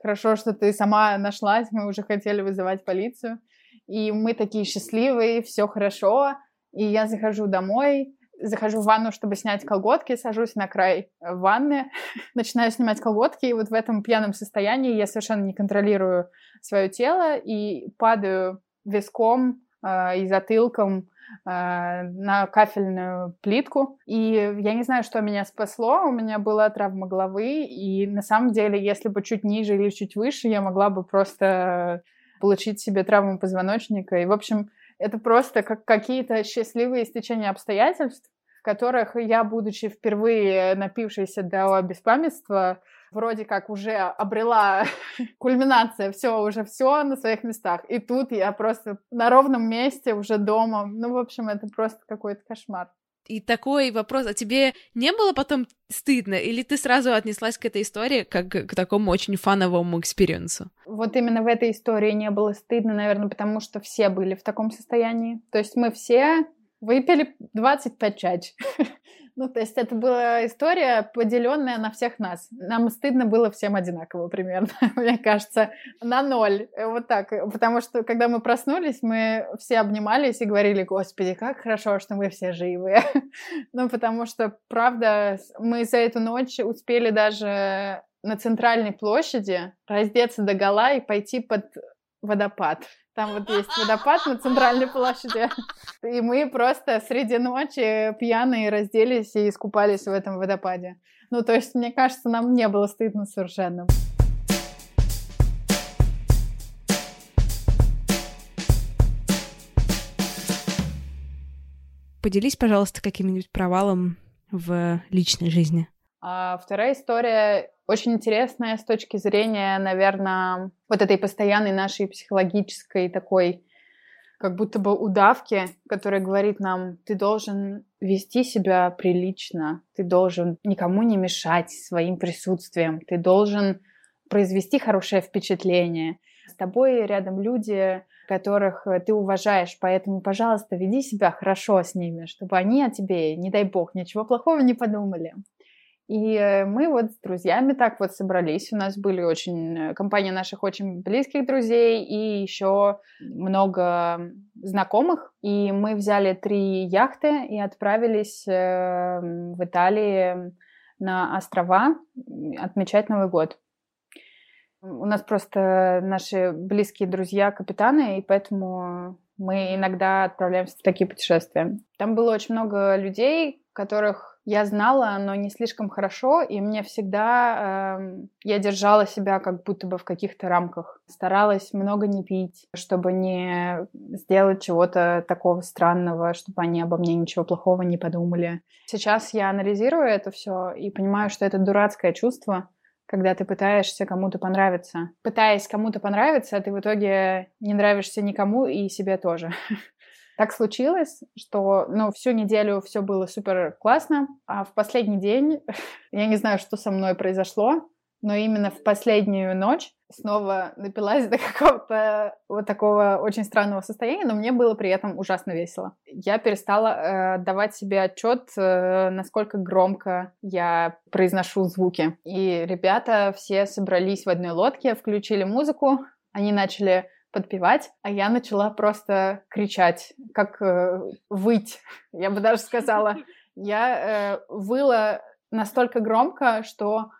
Хорошо, что ты сама нашлась, мы уже хотели вызывать полицию. И мы такие счастливые, все хорошо. И я захожу домой, захожу в ванну, чтобы снять колготки, сажусь на край ванны, начинаю снимать колготки, и вот в этом пьяном состоянии я совершенно не контролирую свое тело и падаю виском э, и затылком э, на кафельную плитку. И я не знаю, что меня спасло. У меня была травма головы, и на самом деле, если бы чуть ниже или чуть выше, я могла бы просто получить себе травму позвоночника. И, в общем, это просто как какие-то счастливые стечения обстоятельств, в которых я, будучи впервые напившейся до беспамятства, вроде как уже обрела кульминация, все, уже все на своих местах. И тут я просто на ровном месте, уже дома. Ну, в общем, это просто какой-то кошмар. И такой вопрос, а тебе не было потом стыдно, или ты сразу отнеслась к этой истории как к такому очень фановому experience у? Вот именно в этой истории не было стыдно, наверное, потому что все были в таком состоянии. То есть мы все выпили 25 чач. Ну, то есть это была история, поделенная на всех нас. Нам стыдно было всем одинаково примерно, мне кажется, на ноль. Вот так. Потому что, когда мы проснулись, мы все обнимались и говорили, господи, как хорошо, что мы все живы. ну, потому что, правда, мы за эту ночь успели даже на центральной площади раздеться до гола и пойти под водопад. Там вот есть водопад на центральной площади. И мы просто среди ночи пьяные разделись и искупались в этом водопаде. Ну, то есть, мне кажется, нам не было стыдно совершенно. Поделись, пожалуйста, каким-нибудь провалом в личной жизни. А вторая история очень интересная с точки зрения, наверное, вот этой постоянной нашей психологической такой как будто бы удавки, которая говорит нам, ты должен вести себя прилично, ты должен никому не мешать своим присутствием, ты должен произвести хорошее впечатление. С тобой рядом люди, которых ты уважаешь, поэтому, пожалуйста, веди себя хорошо с ними, чтобы они о тебе, не дай бог, ничего плохого не подумали. И э, мы вот с друзьями так вот собрались. У нас были очень э, компания наших очень близких друзей и еще много знакомых. И мы взяли три яхты и отправились э, в Италии на острова отмечать Новый год. У нас просто наши близкие друзья капитаны, и поэтому мы иногда отправляемся в такие путешествия. Там было очень много людей, которых я знала, но не слишком хорошо, и мне всегда э, я держала себя как будто бы в каких-то рамках. Старалась много не пить, чтобы не сделать чего-то такого странного, чтобы они обо мне ничего плохого не подумали. Сейчас я анализирую это все и понимаю, что это дурацкое чувство, когда ты пытаешься кому-то понравиться. Пытаясь кому-то понравиться, ты в итоге не нравишься никому и себе тоже. Так случилось, что, ну, всю неделю все было супер классно, а в последний день, я не знаю, что со мной произошло, но именно в последнюю ночь снова напилась до какого-то вот такого очень странного состояния, но мне было при этом ужасно весело. Я перестала э, давать себе отчет, э, насколько громко я произношу звуки. И ребята все собрались в одной лодке, включили музыку, они начали подпевать, а я начала просто кричать, как э, выть, я бы даже сказала. Я э, выла настолько громко, что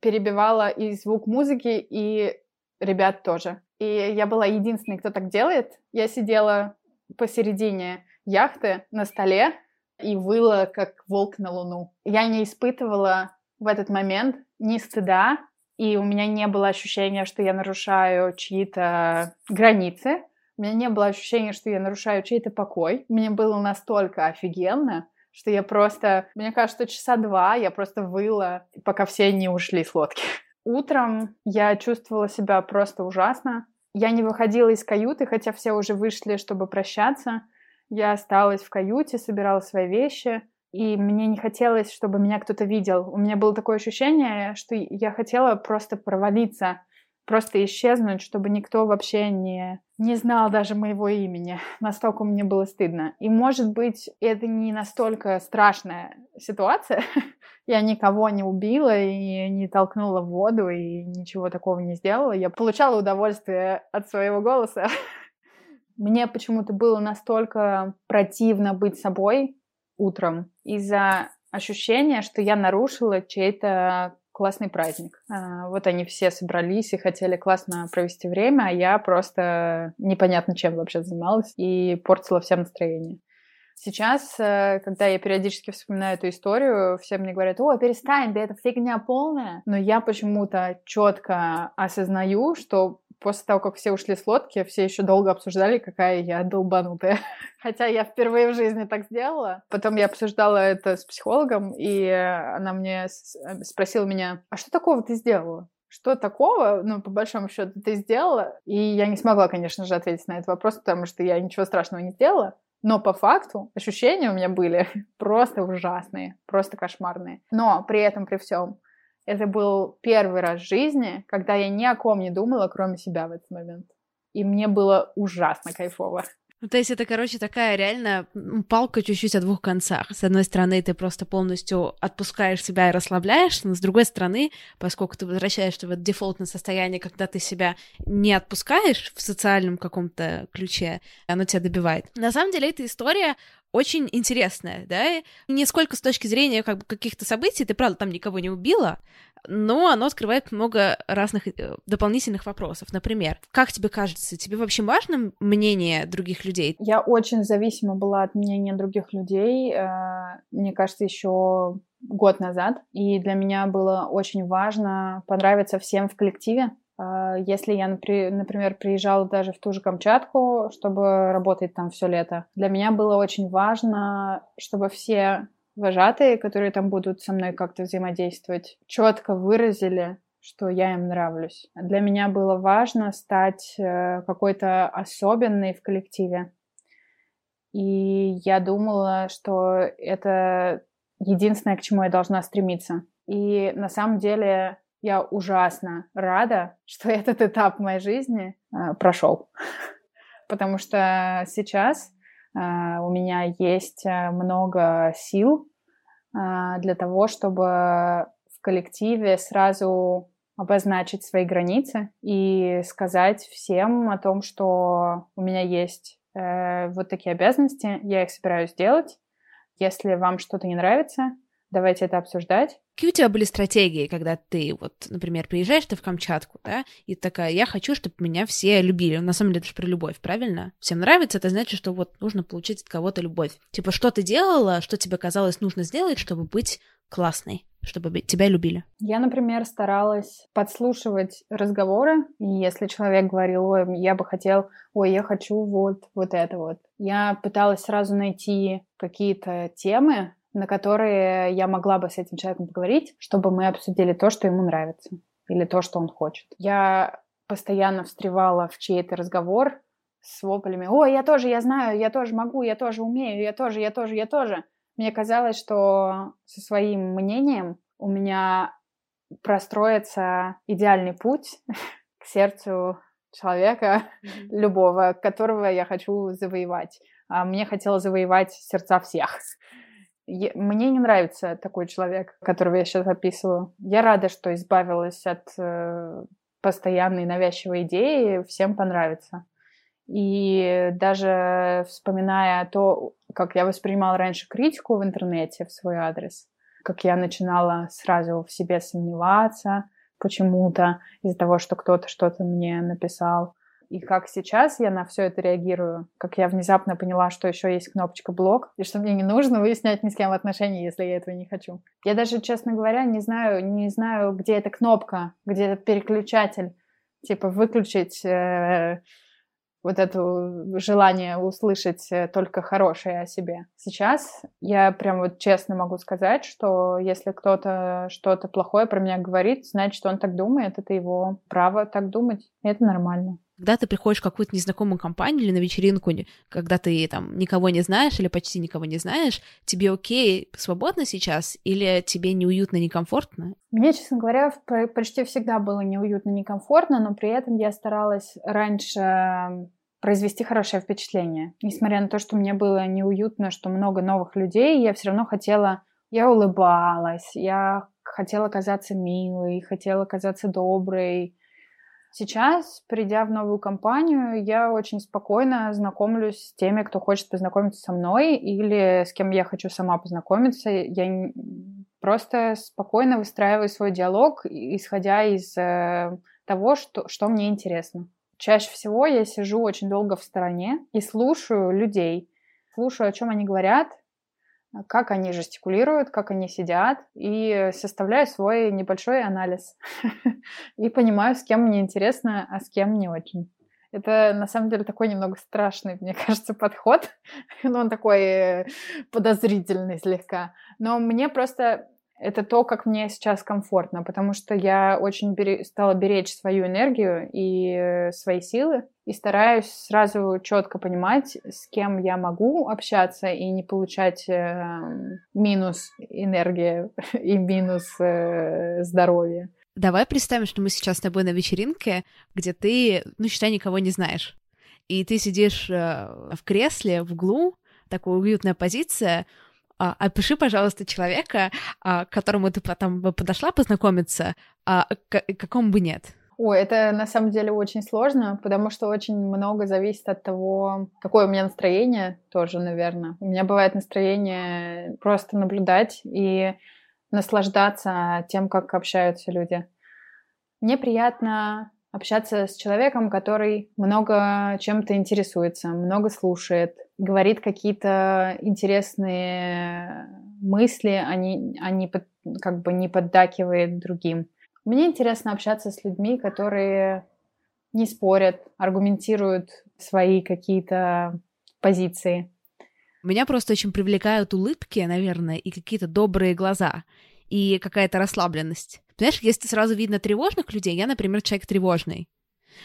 перебивала и звук музыки, и ребят тоже. И я была единственной, кто так делает. Я сидела посередине яхты на столе, и выла, как волк на луну. Я не испытывала в этот момент ни стыда, и у меня не было ощущения, что я нарушаю чьи-то границы. У меня не было ощущения, что я нарушаю чей-то покой. Мне было настолько офигенно, что я просто... Мне кажется, часа два я просто выла, пока все не ушли с лодки. Утром я чувствовала себя просто ужасно. Я не выходила из каюты, хотя все уже вышли, чтобы прощаться. Я осталась в каюте, собирала свои вещи, и мне не хотелось, чтобы меня кто-то видел. У меня было такое ощущение, что я хотела просто провалиться, просто исчезнуть, чтобы никто вообще не, не знал даже моего имени. Настолько мне было стыдно. И, может быть, это не настолько страшная ситуация. я никого не убила и не толкнула в воду и ничего такого не сделала. Я получала удовольствие от своего голоса. Мне почему-то было настолько противно быть собой, утром из-за ощущения, что я нарушила чей-то классный праздник. А, вот они все собрались и хотели классно провести время, а я просто непонятно чем вообще занималась и портила всем настроение. Сейчас, э, когда я периодически вспоминаю эту историю, все мне говорят, о, перестань, да это фигня полная. Но я почему-то четко осознаю, что после того, как все ушли с лодки, все еще долго обсуждали, какая я долбанутая. Хотя я впервые в жизни так сделала. Потом я обсуждала это с психологом, и она мне э, спросила меня, а что такого ты сделала? Что такого, ну, по большому счету, ты сделала? И я не смогла, конечно же, ответить на этот вопрос, потому что я ничего страшного не сделала. Но по факту ощущения у меня были просто ужасные, просто кошмарные. Но при этом, при всем, это был первый раз в жизни, когда я ни о ком не думала, кроме себя в этот момент. И мне было ужасно кайфово. Ну, то есть это, короче, такая реально палка чуть-чуть о двух концах. С одной стороны, ты просто полностью отпускаешь себя и расслабляешься, но с другой стороны, поскольку ты возвращаешься в это дефолтное состояние, когда ты себя не отпускаешь в социальном каком-то ключе, оно тебя добивает. На самом деле, эта история очень интересная, да, не сколько с точки зрения как бы каких-то событий, ты правда там никого не убила, но оно скрывает много разных э, дополнительных вопросов. Например, как тебе кажется, тебе вообще важно мнение других людей? Я очень зависима была от мнения других людей, э, мне кажется, еще год назад, и для меня было очень важно понравиться всем в коллективе, а, если я, например, приезжала даже в ту же Камчатку, чтобы работать там все лето, для меня было очень важно, чтобы все вожатые, которые там будут со мной как-то взаимодействовать, четко выразили, что я им нравлюсь. Для меня было важно стать э, какой-то особенной в коллективе. И я думала, что это единственное, к чему я должна стремиться. И на самом деле я ужасно рада, что этот этап моей жизни э, прошел. Потому что сейчас у меня есть э, много сил э, для того, чтобы в коллективе сразу обозначить свои границы и сказать всем о том, что у меня есть э, вот такие обязанности, я их собираюсь делать. Если вам что-то не нравится, давайте это обсуждать. Какие у тебя были стратегии, когда ты, вот, например, приезжаешь ты в Камчатку, да, и такая, я хочу, чтобы меня все любили. На самом деле, это же про любовь, правильно? Всем нравится, это значит, что вот нужно получить от кого-то любовь. Типа, что ты делала, что тебе казалось нужно сделать, чтобы быть классной? чтобы тебя любили? Я, например, старалась подслушивать разговоры, и если человек говорил, ой, я бы хотел, ой, я хочу вот, вот это вот. Я пыталась сразу найти какие-то темы, на которые я могла бы с этим человеком поговорить, чтобы мы обсудили то, что ему нравится, или то, что он хочет. Я постоянно встревала в чей-то разговор с воплями «Ой, я тоже, я знаю, я тоже могу, я тоже умею, я тоже, я тоже, я тоже». Мне казалось, что со своим мнением у меня простроится идеальный путь к сердцу человека, mm-hmm. любого, которого я хочу завоевать. А мне хотелось завоевать сердца всех. Мне не нравится такой человек, которого я сейчас описываю. Я рада, что избавилась от э, постоянной навязчивой идеи, всем понравится. И даже вспоминая то, как я воспринимала раньше критику в интернете в свой адрес, как я начинала сразу в себе сомневаться почему-то из-за того, что кто-то что-то мне написал. И как сейчас я на все это реагирую, как я внезапно поняла, что еще есть кнопочка блок, и что мне не нужно выяснять ни с кем отношения, если я этого не хочу. Я даже, честно говоря, не знаю, не знаю, где эта кнопка, где этот переключатель, типа выключить э, вот это желание услышать э, только хорошее о себе. Сейчас я прям вот честно могу сказать, что если кто-то что-то плохое про меня говорит, значит, он так думает, это его право так думать, и это нормально. Когда ты приходишь в какую-то незнакомую компанию или на вечеринку, когда ты там никого не знаешь или почти никого не знаешь, тебе окей, свободно сейчас или тебе неуютно, некомфортно? Мне, честно говоря, почти всегда было неуютно, некомфортно, но при этом я старалась раньше произвести хорошее впечатление. Несмотря на то, что мне было неуютно, что много новых людей, я все равно хотела... Я улыбалась, я хотела казаться милой, хотела казаться доброй, Сейчас, придя в новую компанию, я очень спокойно знакомлюсь с теми, кто хочет познакомиться со мной или с кем я хочу сама познакомиться. Я просто спокойно выстраиваю свой диалог, исходя из э, того, что, что мне интересно. Чаще всего я сижу очень долго в стороне и слушаю людей, слушаю, о чем они говорят, как они жестикулируют, как они сидят, и составляю свой небольшой анализ. И понимаю, с кем мне интересно, а с кем не очень. Это, на самом деле, такой немного страшный, мне кажется, подход. Но он такой э, подозрительный слегка. Но мне просто это то, как мне сейчас комфортно, потому что я очень бере- стала беречь свою энергию и э, свои силы, и стараюсь сразу четко понимать, с кем я могу общаться и не получать э, минус энергии и минус э, здоровья. Давай представим, что мы сейчас с тобой на вечеринке, где ты, ну, считай, никого не знаешь. И ты сидишь э, в кресле, в углу, такая уютная позиция, опиши, пожалуйста, человека, а, к которому ты бы подошла познакомиться, а к какому бы нет. Ой, это на самом деле очень сложно, потому что очень много зависит от того, какое у меня настроение тоже, наверное. У меня бывает настроение просто наблюдать и наслаждаться тем, как общаются люди. Мне приятно общаться с человеком, который много чем-то интересуется, много слушает, говорит какие-то интересные мысли, а а не под, как бы не поддакивает другим. Мне интересно общаться с людьми, которые не спорят, аргументируют свои какие-то позиции. Меня просто очень привлекают улыбки, наверное, и какие-то добрые глаза, и какая-то расслабленность. Понимаешь, если сразу видно тревожных людей, я, например, человек тревожный.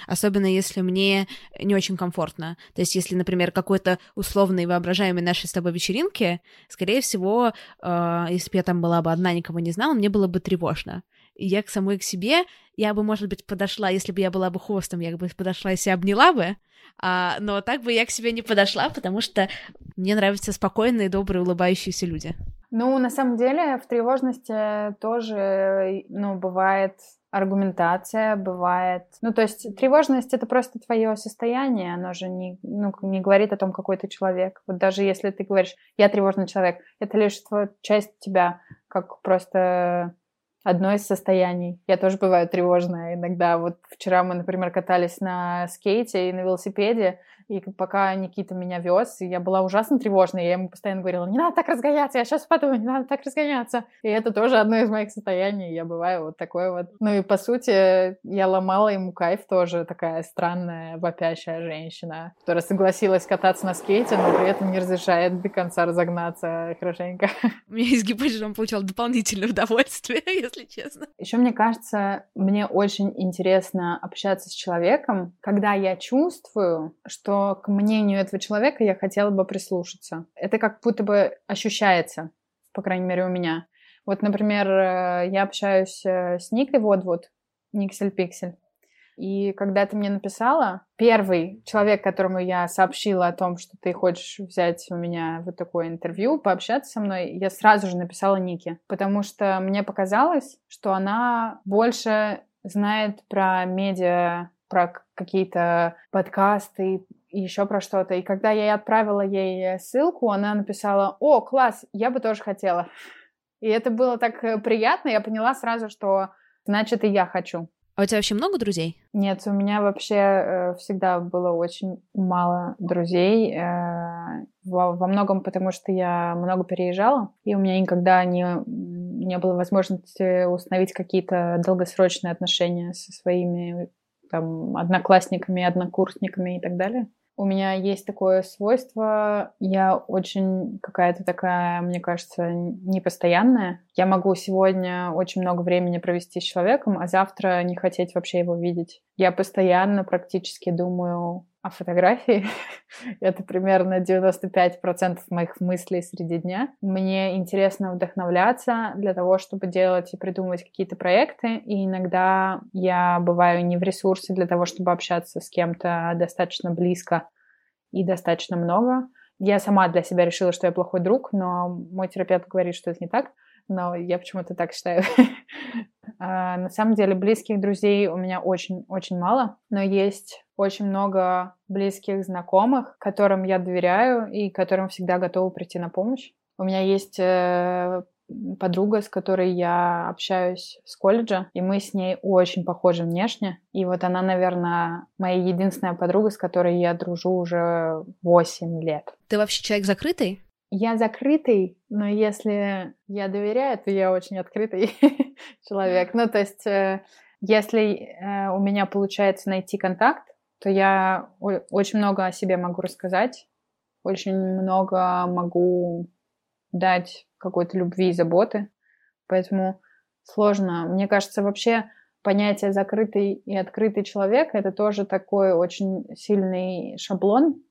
Особенно если мне не очень комфортно. То есть, если, например, какой-то условный воображаемый нашей с тобой вечеринки, скорее всего, э, если бы я там была бы одна, никого не знала, мне было бы тревожно. И я к самой к себе, я бы, может быть, подошла, если бы я была бы хвостом, я бы подошла и себя обняла бы, а, но так бы я к себе не подошла, потому что мне нравятся спокойные, добрые, улыбающиеся люди. Ну, на самом деле, в тревожности тоже, ну, бывает аргументация, бывает... Ну, то есть тревожность — это просто твое состояние, оно же не, ну, не говорит о том, какой ты человек. Вот даже если ты говоришь «я тревожный человек», это лишь часть тебя, как просто одно из состояний. Я тоже бываю тревожная иногда. Вот вчера мы, например, катались на скейте и на велосипеде, и пока Никита меня вез, я была ужасно тревожной, я ему постоянно говорила, не надо так разгоняться, я сейчас упаду, не надо так разгоняться. И это тоже одно из моих состояний, я бываю вот такой вот. Ну и по сути, я ломала ему кайф тоже, такая странная, вопящая женщина, которая согласилась кататься на скейте, но при этом не разрешает до конца разогнаться хорошенько. У меня из гипотезы он получал дополнительное удовольствие, если честно. Еще мне кажется, мне очень интересно общаться с человеком, когда я чувствую, что к мнению этого человека я хотела бы прислушаться. Это как будто бы ощущается, по крайней мере, у меня. Вот, например, э, я общаюсь э, с Никой вот-вот, Никсель Пиксель. И когда ты мне написала, первый человек, которому я сообщила о том, что ты хочешь взять у меня вот такое интервью, пообщаться со мной, я сразу же написала Нике, потому что мне показалось, что она больше знает про медиа, про какие-то подкасты, и еще про что-то. И когда я отправила ей ссылку, она написала, о, класс, я бы тоже хотела. И это было так э, приятно, я поняла сразу, что значит и я хочу. А у тебя вообще много друзей? Нет, у меня вообще э, всегда было очень мало друзей. Э, во, во многом потому, что я много переезжала, и у меня никогда не, не было возможности установить какие-то долгосрочные отношения со своими там, одноклассниками, однокурсниками и так далее. У меня есть такое свойство, я очень какая-то такая, мне кажется, непостоянная. Я могу сегодня очень много времени провести с человеком, а завтра не хотеть вообще его видеть. Я постоянно практически думаю о фотографии. Это примерно 95% моих мыслей среди дня. Мне интересно вдохновляться для того, чтобы делать и придумывать какие-то проекты. И иногда я бываю не в ресурсе для того, чтобы общаться с кем-то достаточно близко и достаточно много. Я сама для себя решила, что я плохой друг, но мой терапевт говорит, что это не так но я почему-то так считаю. а, на самом деле близких друзей у меня очень-очень мало, но есть очень много близких знакомых, которым я доверяю и которым всегда готова прийти на помощь. У меня есть э, подруга, с которой я общаюсь с колледжа, и мы с ней очень похожи внешне. И вот она, наверное, моя единственная подруга, с которой я дружу уже 8 лет. Ты вообще человек закрытый? Я закрытый, но если я доверяю, то я очень открытый человек. Ну, то есть, э, если э, у меня получается найти контакт, то я очень много о себе могу рассказать, очень много могу дать какой-то любви и заботы. Поэтому сложно. Мне кажется, вообще понятие закрытый и открытый человек это тоже такой очень сильный шаблон,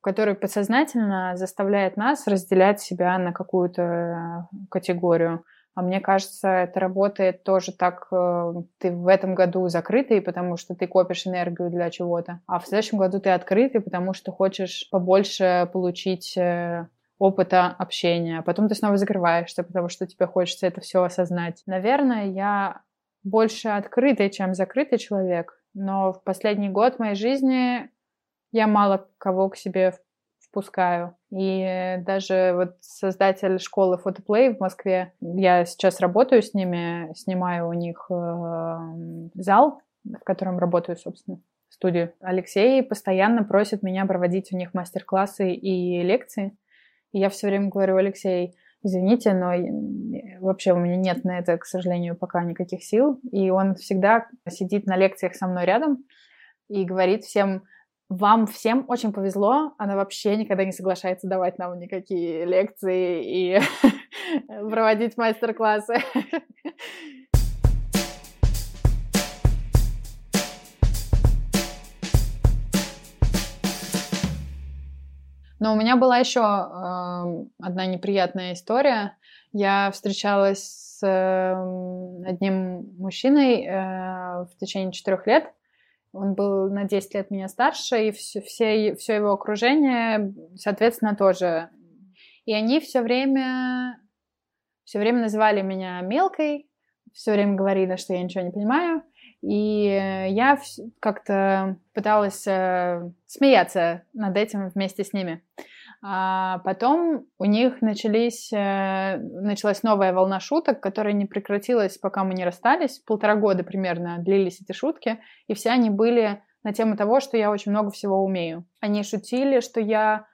который подсознательно заставляет нас разделять себя на какую-то э, категорию. А мне кажется, это работает тоже так, э, ты в этом году закрытый, потому что ты копишь энергию для чего-то, а в следующем году ты открытый, потому что хочешь побольше получить э, опыта общения. Потом ты снова закрываешься, потому что тебе хочется это все осознать. Наверное, я больше открытый, чем закрытый человек, но в последний год моей жизни я мало кого к себе впускаю. И даже вот создатель школы фотоплей в Москве, я сейчас работаю с ними, снимаю у них э, зал, в котором работаю, собственно, студию. Алексей постоянно просит меня проводить у них мастер-классы и лекции. И я все время говорю, Алексей, извините, но вообще у меня нет на это, к сожалению, пока никаких сил. И он всегда сидит на лекциях со мной рядом и говорит всем, вам всем очень повезло. Она вообще никогда не соглашается давать нам никакие лекции и проводить мастер-классы. Но у меня была еще э, одна неприятная история. Я встречалась с э, одним мужчиной э, в течение четырех лет. Он был на 10 лет меня старше, и все, все, все его окружение, соответственно, тоже. И они все время, все время называли меня мелкой, все время говорили, что я ничего не понимаю. И я как-то пыталась э, смеяться над этим вместе с ними. А потом у них начались, э, началась новая волна шуток, которая не прекратилась, пока мы не расстались. Полтора года примерно длились эти шутки, и все они были на тему того, что я очень много всего умею. Они шутили, что я,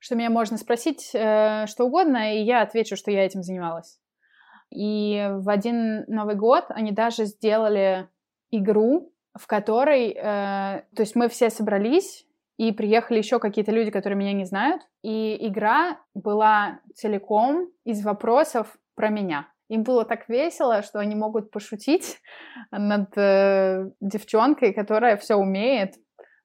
что меня можно спросить э, что угодно, и я отвечу, что я этим занималась. И в один Новый год они даже сделали игру, в которой, э, то есть мы все собрались и приехали еще какие-то люди, которые меня не знают. И игра была целиком из вопросов про меня. Им было так весело, что они могут пошутить над э, девчонкой, которая все умеет,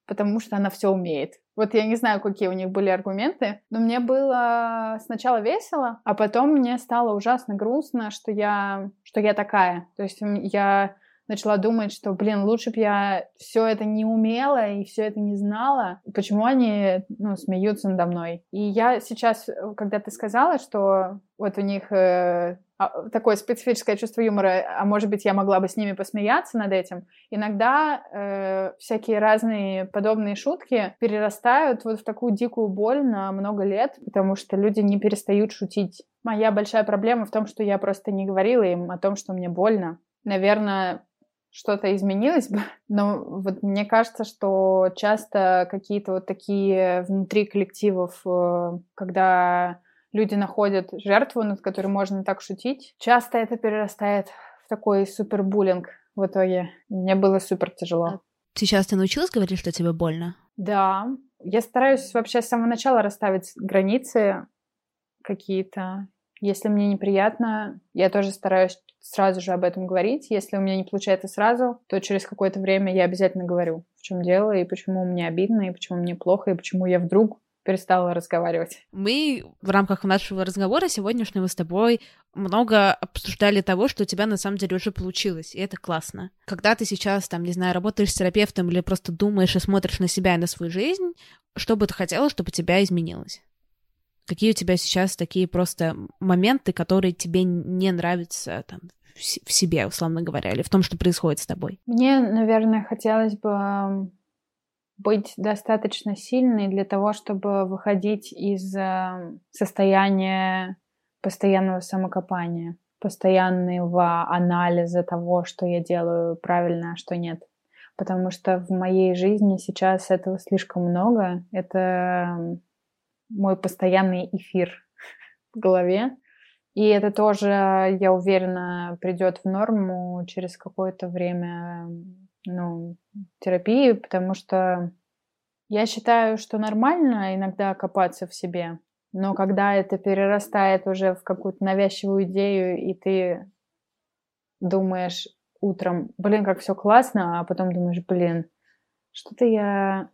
потому что она все умеет. Вот я не знаю, какие у них были аргументы, но мне было сначала весело, а потом мне стало ужасно грустно, что я, что я такая. То есть я начала думать, что, блин, лучше бы я все это не умела и все это не знала. Почему они, ну, смеются надо мной? И я сейчас, когда ты сказала, что вот у них э, а, такое специфическое чувство юмора, а может быть, я могла бы с ними посмеяться над этим. Иногда э, всякие разные подобные шутки перерастают вот в такую дикую боль на много лет, потому что люди не перестают шутить. Моя большая проблема в том, что я просто не говорила им о том, что мне больно. Наверное, что-то изменилось бы. Но вот мне кажется, что часто какие-то вот такие внутри коллективов, э, когда люди находят жертву, над которой можно так шутить, часто это перерастает в такой супербуллинг в итоге. Мне было супер тяжело. А сейчас ты научилась говорить, что тебе больно? Да. Я стараюсь вообще с самого начала расставить границы какие-то. Если мне неприятно, я тоже стараюсь сразу же об этом говорить. Если у меня не получается сразу, то через какое-то время я обязательно говорю, в чем дело, и почему мне обидно, и почему мне плохо, и почему я вдруг перестала разговаривать. Мы в рамках нашего разговора сегодняшнего с тобой много обсуждали того, что у тебя на самом деле уже получилось, и это классно. Когда ты сейчас, там, не знаю, работаешь с терапевтом или просто думаешь и смотришь на себя и на свою жизнь, что бы ты хотела, чтобы тебя изменилось? Какие у тебя сейчас такие просто моменты, которые тебе не нравятся там, в себе, условно говоря, или в том, что происходит с тобой? Мне, наверное, хотелось бы быть достаточно сильной для того, чтобы выходить из состояния постоянного самокопания, постоянного анализа того, что я делаю правильно, а что нет. Потому что в моей жизни сейчас этого слишком много. Это мой постоянный эфир в голове. И это тоже, я уверена, придет в норму через какое-то время ну, терапии, потому что я считаю, что нормально иногда копаться в себе, но когда это перерастает уже в какую-то навязчивую идею, и ты думаешь утром, блин, как все классно, а потом думаешь, блин, что-то я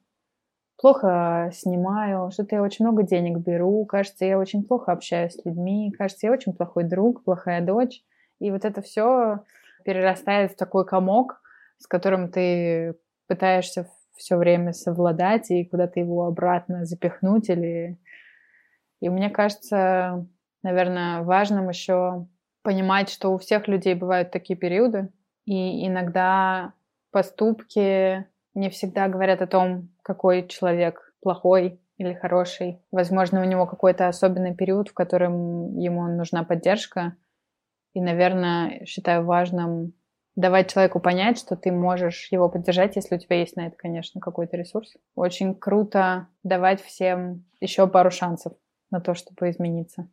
плохо снимаю, что-то я очень много денег беру, кажется, я очень плохо общаюсь с людьми, кажется, я очень плохой друг, плохая дочь. И вот это все перерастает в такой комок, с которым ты пытаешься все время совладать и куда-то его обратно запихнуть или... И мне кажется, наверное, важным еще понимать, что у всех людей бывают такие периоды, и иногда поступки не всегда говорят о том, какой человек плохой или хороший. Возможно, у него какой-то особенный период, в котором ему нужна поддержка. И, наверное, считаю важным давать человеку понять, что ты можешь его поддержать, если у тебя есть на это, конечно, какой-то ресурс. Очень круто давать всем еще пару шансов на то, чтобы измениться.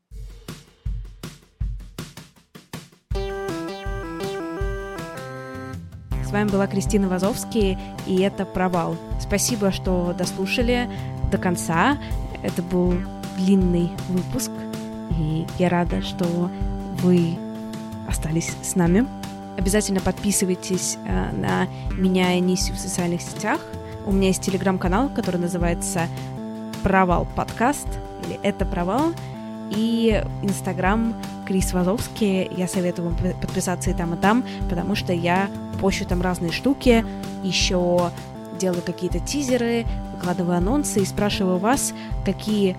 С вами была Кристина Вазовский, и это «Провал». Спасибо, что дослушали до конца. Это был длинный выпуск, и я рада, что вы остались с нами. Обязательно подписывайтесь э, на меня и Нисю в социальных сетях. У меня есть телеграм-канал, который называется «Провал подкаст» или «Это провал». И инстаграм Крис Вазовский. Я советую вам подписаться и там, и там, потому что я пощу там разные штуки, еще делаю какие-то тизеры, выкладываю анонсы и спрашиваю вас, какие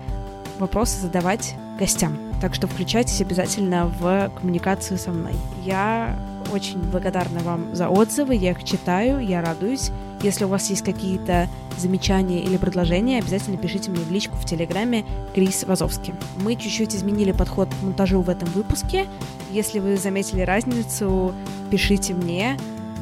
вопросы задавать гостям. Так что включайтесь обязательно в коммуникацию со мной. Я очень благодарна вам за отзывы, я их читаю, я радуюсь. Если у вас есть какие-то замечания или предложения, обязательно пишите мне в личку в Телеграме Крис Вазовский. Мы чуть-чуть изменили подход к монтажу в этом выпуске. Если вы заметили разницу, пишите мне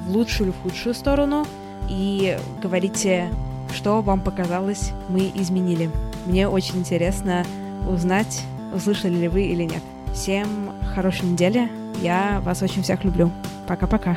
в лучшую или в худшую сторону и говорите, что вам показалось мы изменили. Мне очень интересно узнать, услышали ли вы или нет. Всем хорошей недели. Я вас очень всех люблю. Пока-пока.